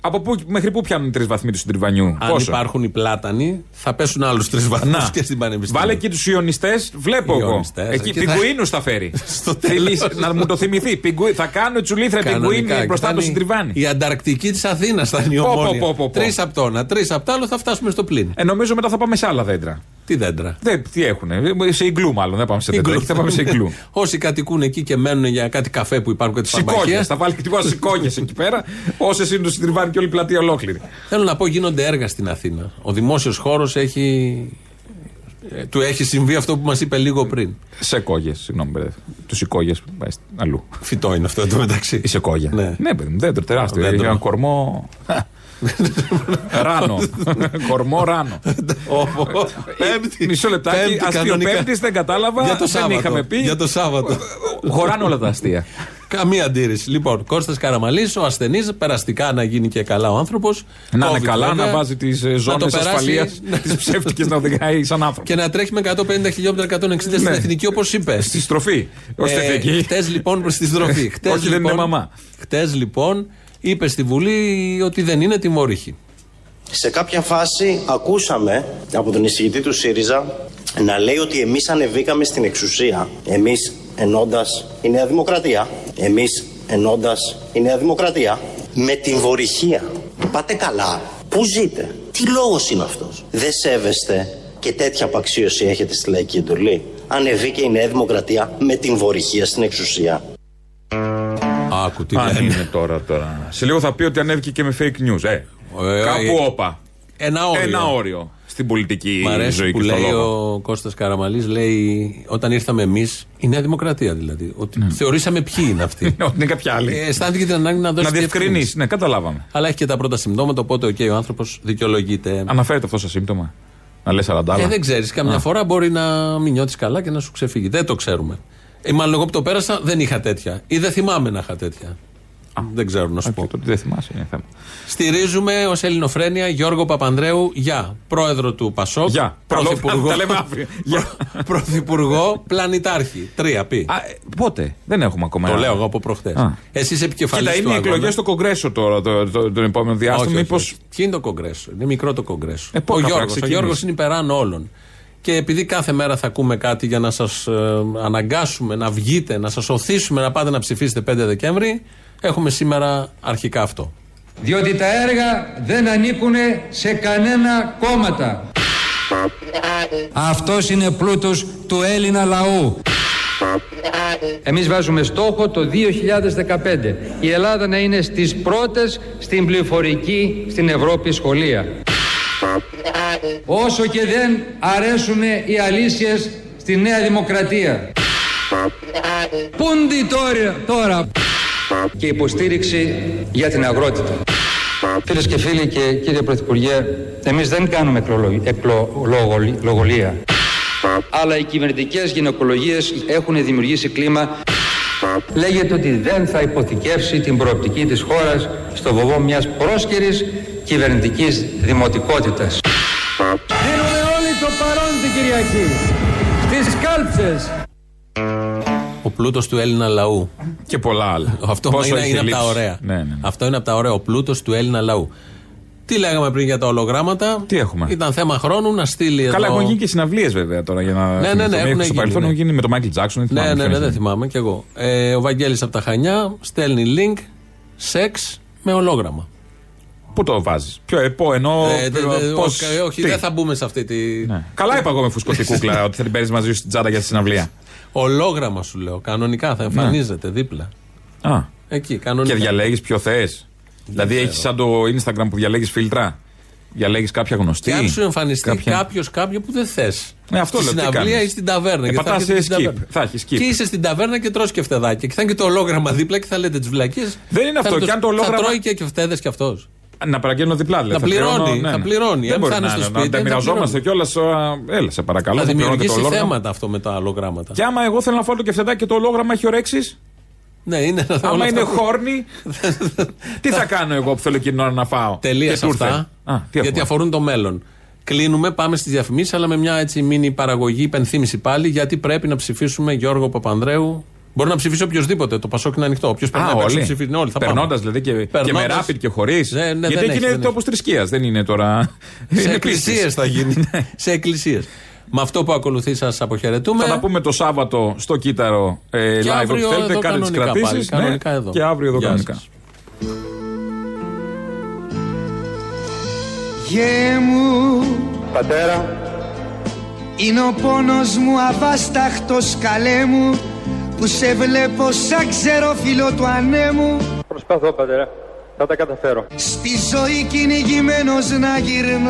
Από πού, μέχρι πού πιάνουν τρεις βαθμοί του συντριβανιού; Αν Πόσο; υπάρχουν οι πλάτανοι, θα πέσουν άλλους τρεις βαθμούς Να. και στην πανεπιστήμια. Βάλε εκεί τους Ιωνιστές, βλέπω εγώ. Ιωνιστές, Εκεί εκεί θα- πιγκουίνους θα φέρει. Στο τέλος. Θυμίσ- να μου το θυμηθεί. Πιγκουί- θα κάνω τσουλήθρα πιγκουίνι μπροστά από το συντριβάνι. Η Ανταρκτική της Αθήνας θα είναι η Πω, πω, ομόνια. πω, πω, πω. Τρεις από το ένα, τρεις από το άλλο θα φτάσουμε στο πλήν. Ε, νομίζω μετά θα πάμε σε άλλα δέντρα. Τι δέντρα; Δεν, τι έχουν, σε iglu μάλλον, δεν πάμε σε δέντρα. Εκεί θα πάμε σε iglu. Όσοι κατοικούν εκεί και μένουν για κάτι καφέ που υπάρχουν και τη Σηκώνιε. φαρμακεία. Θα βάλει και τίποτα σηκώνιες εκεί πέρα. Όσες είναι το συντριβάνι και όλη η πλατεία ολόκληρη. Θέλω να πω, γίνονται έργα στην Αθήνα. Ο δημόσιος χώρος έχει. ε, Του έχει συμβεί αυτό που μας είπε λίγο πριν. Σε κόγες, συγγνώμη, παιδί. Τους σηκώγε πάει αλλού. Φυτό είναι αυτό εδώ μεταξύ. Η σεκόγια. Ναι. Ναι, παιδί μου, δέντρο τεράστιο. Δέντρο. Έχει ένα κορμό. ράνο. κορμό ράνο. Πέμπτη. Μισό λεπτάκι. Πέμπτη Αστείο κανονικά. πέμπτης δεν κατάλαβα. Για το δεν Σάββατο. είχαμε πει. Για το Σάββατο. Χωράνε όλα τα αστεία. Καμία αντίρρηση. Λοιπόν, Κώστας Καραμαλής, ο ασθενής, περαστικά να γίνει και καλά ο άνθρωπος. Να είναι καλά, να βάζει τις ζώνες ασφαλείας, τις ψεύτικες να οδηγάει σαν άνθρωπο. Και να τρέχει με 150 χιλιόμετρα 160 στην Ναι. εθνική, όπως είπες. Στη στροφή. Όχι στην εθνική. Χτες λοιπόν προ τη στροφή. Χτες, Όχι, δεν είναι μαμά. Χτες λοιπόν είπε στη Βουλή ότι δεν είναι τιμωρήχη. Σε κάποια φάση ακούσαμε από τον εισηγητή του ΣΥΡΙΖΑ να λέει ότι εμείς ανεβήκαμε στην εξουσία. Εμείς ενώντας η Νέα Δημοκρατία. Εμείς ενώντας η Νέα Δημοκρατία. Με την βορυχία. Πάτε καλά. Πού ζείτε; Τι λόγος είναι αυτός; Δεν σέβεστε και τέτοια απαξίωση έχετε στη λαϊκή εντολή; Ανεβήκε η Νέα Δημοκρατία με την βορυχία στην εξουσία. Άκου τι Αν λένε. είναι τώρα, τώρα. Σε λίγο θα πει ότι ανέβηκε και με fake news. Ε, Ε, κάπου ε, όπα. Ένα όριο. Ένα όριο στην πολιτική Μ' αρέσει ζωή που και στον λέει λόγο. ο Κώστας Καραμαλής λέει όταν ήρθαμε εμείς η Νέα Δημοκρατία δηλαδή ότι θεωρήσαμε ποιοι είναι αυτοί Ναι, Ότι είναι κάποια άλλη. Ε, αισθάνθηκε την ανάγκη να δώσει Να διευκρινίσει. Ναι, καταλάβαμε. αλλά έχει και τα πρώτα συμπτώματα οπότε οκ, ο άνθρωπος δικαιολογείται Αναφέρεται αυτό στο σύμπτωμα. Να λες 40 άλλα. ε, δεν ξέρεις καμιά Α. φορά μπορεί να μην νιώθεις καλά και να σου ξεφύγει δεν το ξέρουμε ε, μάλλον εγώ που το πέρασα δεν είχα τέτοια ή δεν θυμάμαι να είχα τέτοια δεν ξέρω να σου πω Το ότι δεν θυμάσαι είναι θέμα. Στηρίζουμε ως Ελληνοφρένεια Γιώργο Παπανδρέου για πρόεδρο του Πασόκ. Γεια. Πρωθυπουργό. Τα λέμε αύριο. Γεια. Πρωθυπουργό Πλανητάρχη. Τρία πει. Α, ε, πότε; Δεν έχουμε ακόμα. Το ένα. λέω εγώ από προχτέ. Α. Εσύ είσαι επικεφαλής Κοίτα, του είναι οι αγώνα. εκλογέ στο Κογκρέσο τώρα το, το, τον επόμενο Όχι, διάστημα. όχι, Μήπως- όχι. Ποιο είναι το Κογκρέσο; Είναι μικρό το Κογκρέσο. Ε, πού ο κάπου να Γιώργος, ο ξεκινήσει; Γιώργος είναι υπεράνω όλων. Και επειδή κάθε μέρα θα ακούμε κάτι για να σας αναγκάσουμε να βγείτε, να σας οθήσουμε να πάτε να ψηφίσετε 5 Δεκέμβρη, έχουμε σήμερα αρχικά αυτό. Διότι τα έργα δεν ανήκουν σε κανένα κόμματα. Αυτός είναι πλούτος του Έλληνα λαού. Εμείς βάζουμε στόχο το 2015 η Ελλάδα να είναι στις πρώτες στην πληροφορική στην Ευρώπη σχολεία. Όσο και δεν αρέσουν οι αλήθειες στη Νέα Δημοκρατία. Πούντι τώρα, τώρα και υποστήριξη για την αγρότητα. Φίλες και φίλοι και κύριε Πρωθυπουργέ, εμείς δεν κάνουμε εκλογολη- εκλογολία. Αλλά οι κυβερνητικές γυναικολογίες έχουν δημιουργήσει κλίμα. Λέγεται ότι δεν θα υποθηκεύσει την προοπτική της χώρας στο βωμό μιας πρόσκαιρης κυβερνητικής δημοτικότητας. Την Κυριακή. Στις κάλψες. Ο πλούτος του Έλληνα λαού. Και πολλά άλλα. Αυτό Πόσο είναι, έχει είναι από τα λείψει. ωραία. Ναι, ναι, ναι. Αυτό είναι από τα ωραία. Ο πλούτος του Έλληνα λαού. Τι λέγαμε πριν για τα ολογράμματα; Τι έχουμε; Ήταν θέμα χρόνου να στείλει Καλά, εδώ. έχουν γίνει και συναυλίες βέβαια τώρα για να. Ναι, ναι, ναι, θυμηθούμε. έχουν Στο γίνει, παρελθόν ναι. έχουν γίνει με τον Μάικλ Τζάξον. δεν Ναι, θυμάμαι ναι, ποιος ναι, είναι. δεν θυμάμαι κι εγώ. Ε, ο Βαγγέλης από τα Χανιά στέλνει link σεξ με ολόγραμμα. Πού το βάζεις, Ποιο επό, ενώ. Ε, δε- δε- πώς- όχι, όχι, τι; δεν θα μπούμε σε αυτή τη. Ναι. Καλά είπα εγώ με φουσκωτή κούκλα ότι θα την παίρνεις μαζί σου στην τσάντα για τη συναυλία. Ολόγραμμα σου λέω. Κανονικά θα εμφανίζεται δίπλα. Α. Εκεί, κανονικά. Και διαλέγεις ποιο θες. Δηλαδή ξέρω. έχεις σαν το Instagram που διαλέγεις φίλτρα. Διαλέγεις κάποια γνωστή. Και αν σου εμφανιστεί κάποια- κάποιος κάποιο που δεν θες. Ναι, αυτό στη λέω, τι συναυλία κάνεις; ή στην ταβέρνα. Ε, και θα πατάς έρχεται στην skip. ταβέρνα. Θα έχει skip. Και είσαι στην ταβέρνα και τρως και φτεδάκια. Και θα είναι και το ολόγραμμα δίπλα και θα λέτε τις βλακίες. Δεν είναι αυτό. Και αν το Θα ολόγραμμα- τρώει και φτέδε κι αυτός. Να παραγγέλνω διπλά, δηλαδή. Θα πληρώνει, πληρώνω, ναι, θα ναι. πληρώνει. Δεν Αν μπορεί θα είναι να, στο να, σπίτι, να τα θα μοιραζόμαστε κιόλας. Έλα, σε παρακαλώ. Θα θα πληρώνω και δημιουργήσει το ολόγραμμα. θέματα αυτό με τα ολόγραμματα. Και άμα εγώ θέλω να φάω το κεφτεδάκι και το ολόγραμμα έχει ορέξει. Ναι, είναι όλα Άμα είναι αυτά που- χόρνη, τι θα κάνω εγώ που θέλω εκείνη την ώρα να φάω; Τελεία Και σε του ήρθε; αυτά. Α, τι γιατί έχουμε; αφορούν το μέλλον. Κλείνουμε, πάμε στις διαφημίσεις, αλλά με μια έτσι μίνι παραγωγή, υπενθύμηση πάλι, γιατί πρέπει να ψηφίσουμε Γιώργο Παπανδρέου. Μπορεί να ψηφίσει οποιοδήποτε. Το Πασόκ είναι ανοιχτό. Όποιος Α, περνάει όλοι. ψηφίσει. Ναι, όλοι θα πάμε. Περνώντας δηλαδή και, και με Περνώντας. rapid και χωρίς. Ναι, ναι, Γιατί δεν εκεί έχει, είναι δεν τόπο θρησκείας, δεν είναι τώρα. Σε είναι εκκλησίες πίστης. θα γίνει. σε εκκλησίες. Με αυτό που ακολουθεί, σας αποχαιρετούμε. Θα τα πούμε το Σάββατο στο κύτταρο ε, Και live αύριο ό,τι θέλετε. εδώ Κάντε τις κανονικά πάλι, κρατήσει. κανονικά εδώ. Και αύριο εδώ Γεια κανονικά. σας. Γε μου Πατέρα, Είναι ο πόνος μου αβάσταχτος καλέ μου Που σε βλέπω σαν ξερόφυλλο του ανέμου. Προσπαθώ πατέρα. Θα τα καταφέρω. Στη ζωή κυνηγημένος να γυρνάς.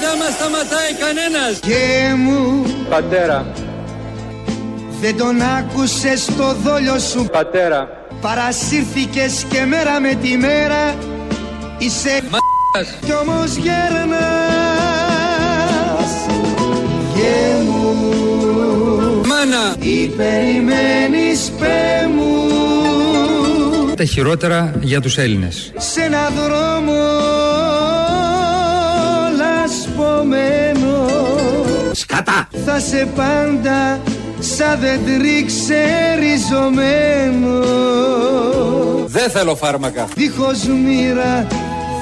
Δεν μας σταματάει κανένας. Γε μου Πατέρα, δεν τον άκουσες το δόλιο σου. Πατέρα, Παρασύρθηκες και μέρα με τη μέρα. Είσαι κι όμως γέρνας. Γε μου μάνα. Τι περιμένεις πέ μου. Τα χειρότερα για τους Έλληνες. Σ' ένα δρόμο λασπωμένο. Σκατά Θα σε πάντα σαν δέντρι ξεριζωμένο. Δεν θέλω φάρμακα. Δίχως μοίρα,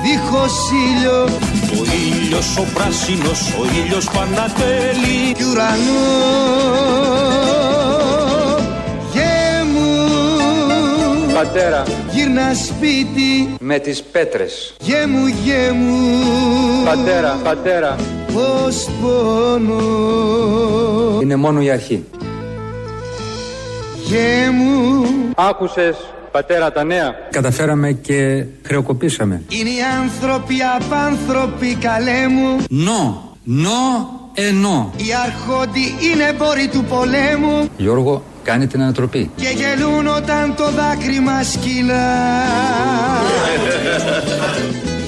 δίχως ήλιο. Ο ήλιος ο πράσινος, ο ήλιος πανατέλει Κι ουρανό. Γέμου Πατέρα. Γύρνα σπίτι. Με τις πέτρες. Γέμου γέμου Πατέρα, πατέρα. Πως πόνο. Είναι μόνο η αρχή. Γέμου Άκουσες πατέρα τα νέα. Καταφέραμε και χρεοκοπήσαμε. Είναι οι άνθρωποι απάνθρωποι καλέ μου. Νο, νο, ενώ Οι αρχόντι είναι εμπόροι του πολέμου. Γιώργο κάνει την ανατροπή. Και γελούν όταν το δάκρυ μας κυλά.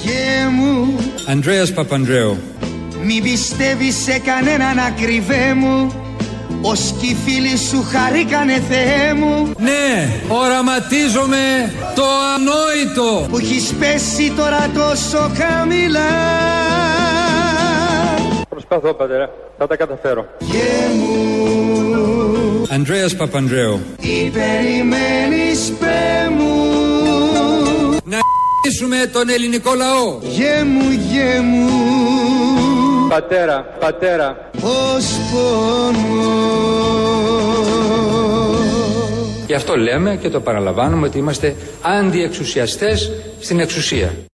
Γέμου Ανδρέας Παπανδρέου. Μην πιστεύεις σε κανέναν ακριβέ μου Ως κι οι φίλοι σου χαρήκανε Θεέ μου. Ναι, οραματίζομαι το ανόητο. Που έχεις πέσει τώρα τόσο χαμηλά. Προσπαθώ, πατέρα. Θα τα καταφέρω. Ανδρέας Παπανδρέου. Τι περιμένεις πέ μου; Να ***σουμε τον ελληνικό λαό. Γέμου γέμου Πατέρα, πατέρα. Πως πονώ Γι' αυτό λέμε και το παραλαμβάνουμε ότι είμαστε αντιεξουσιαστές στην εξουσία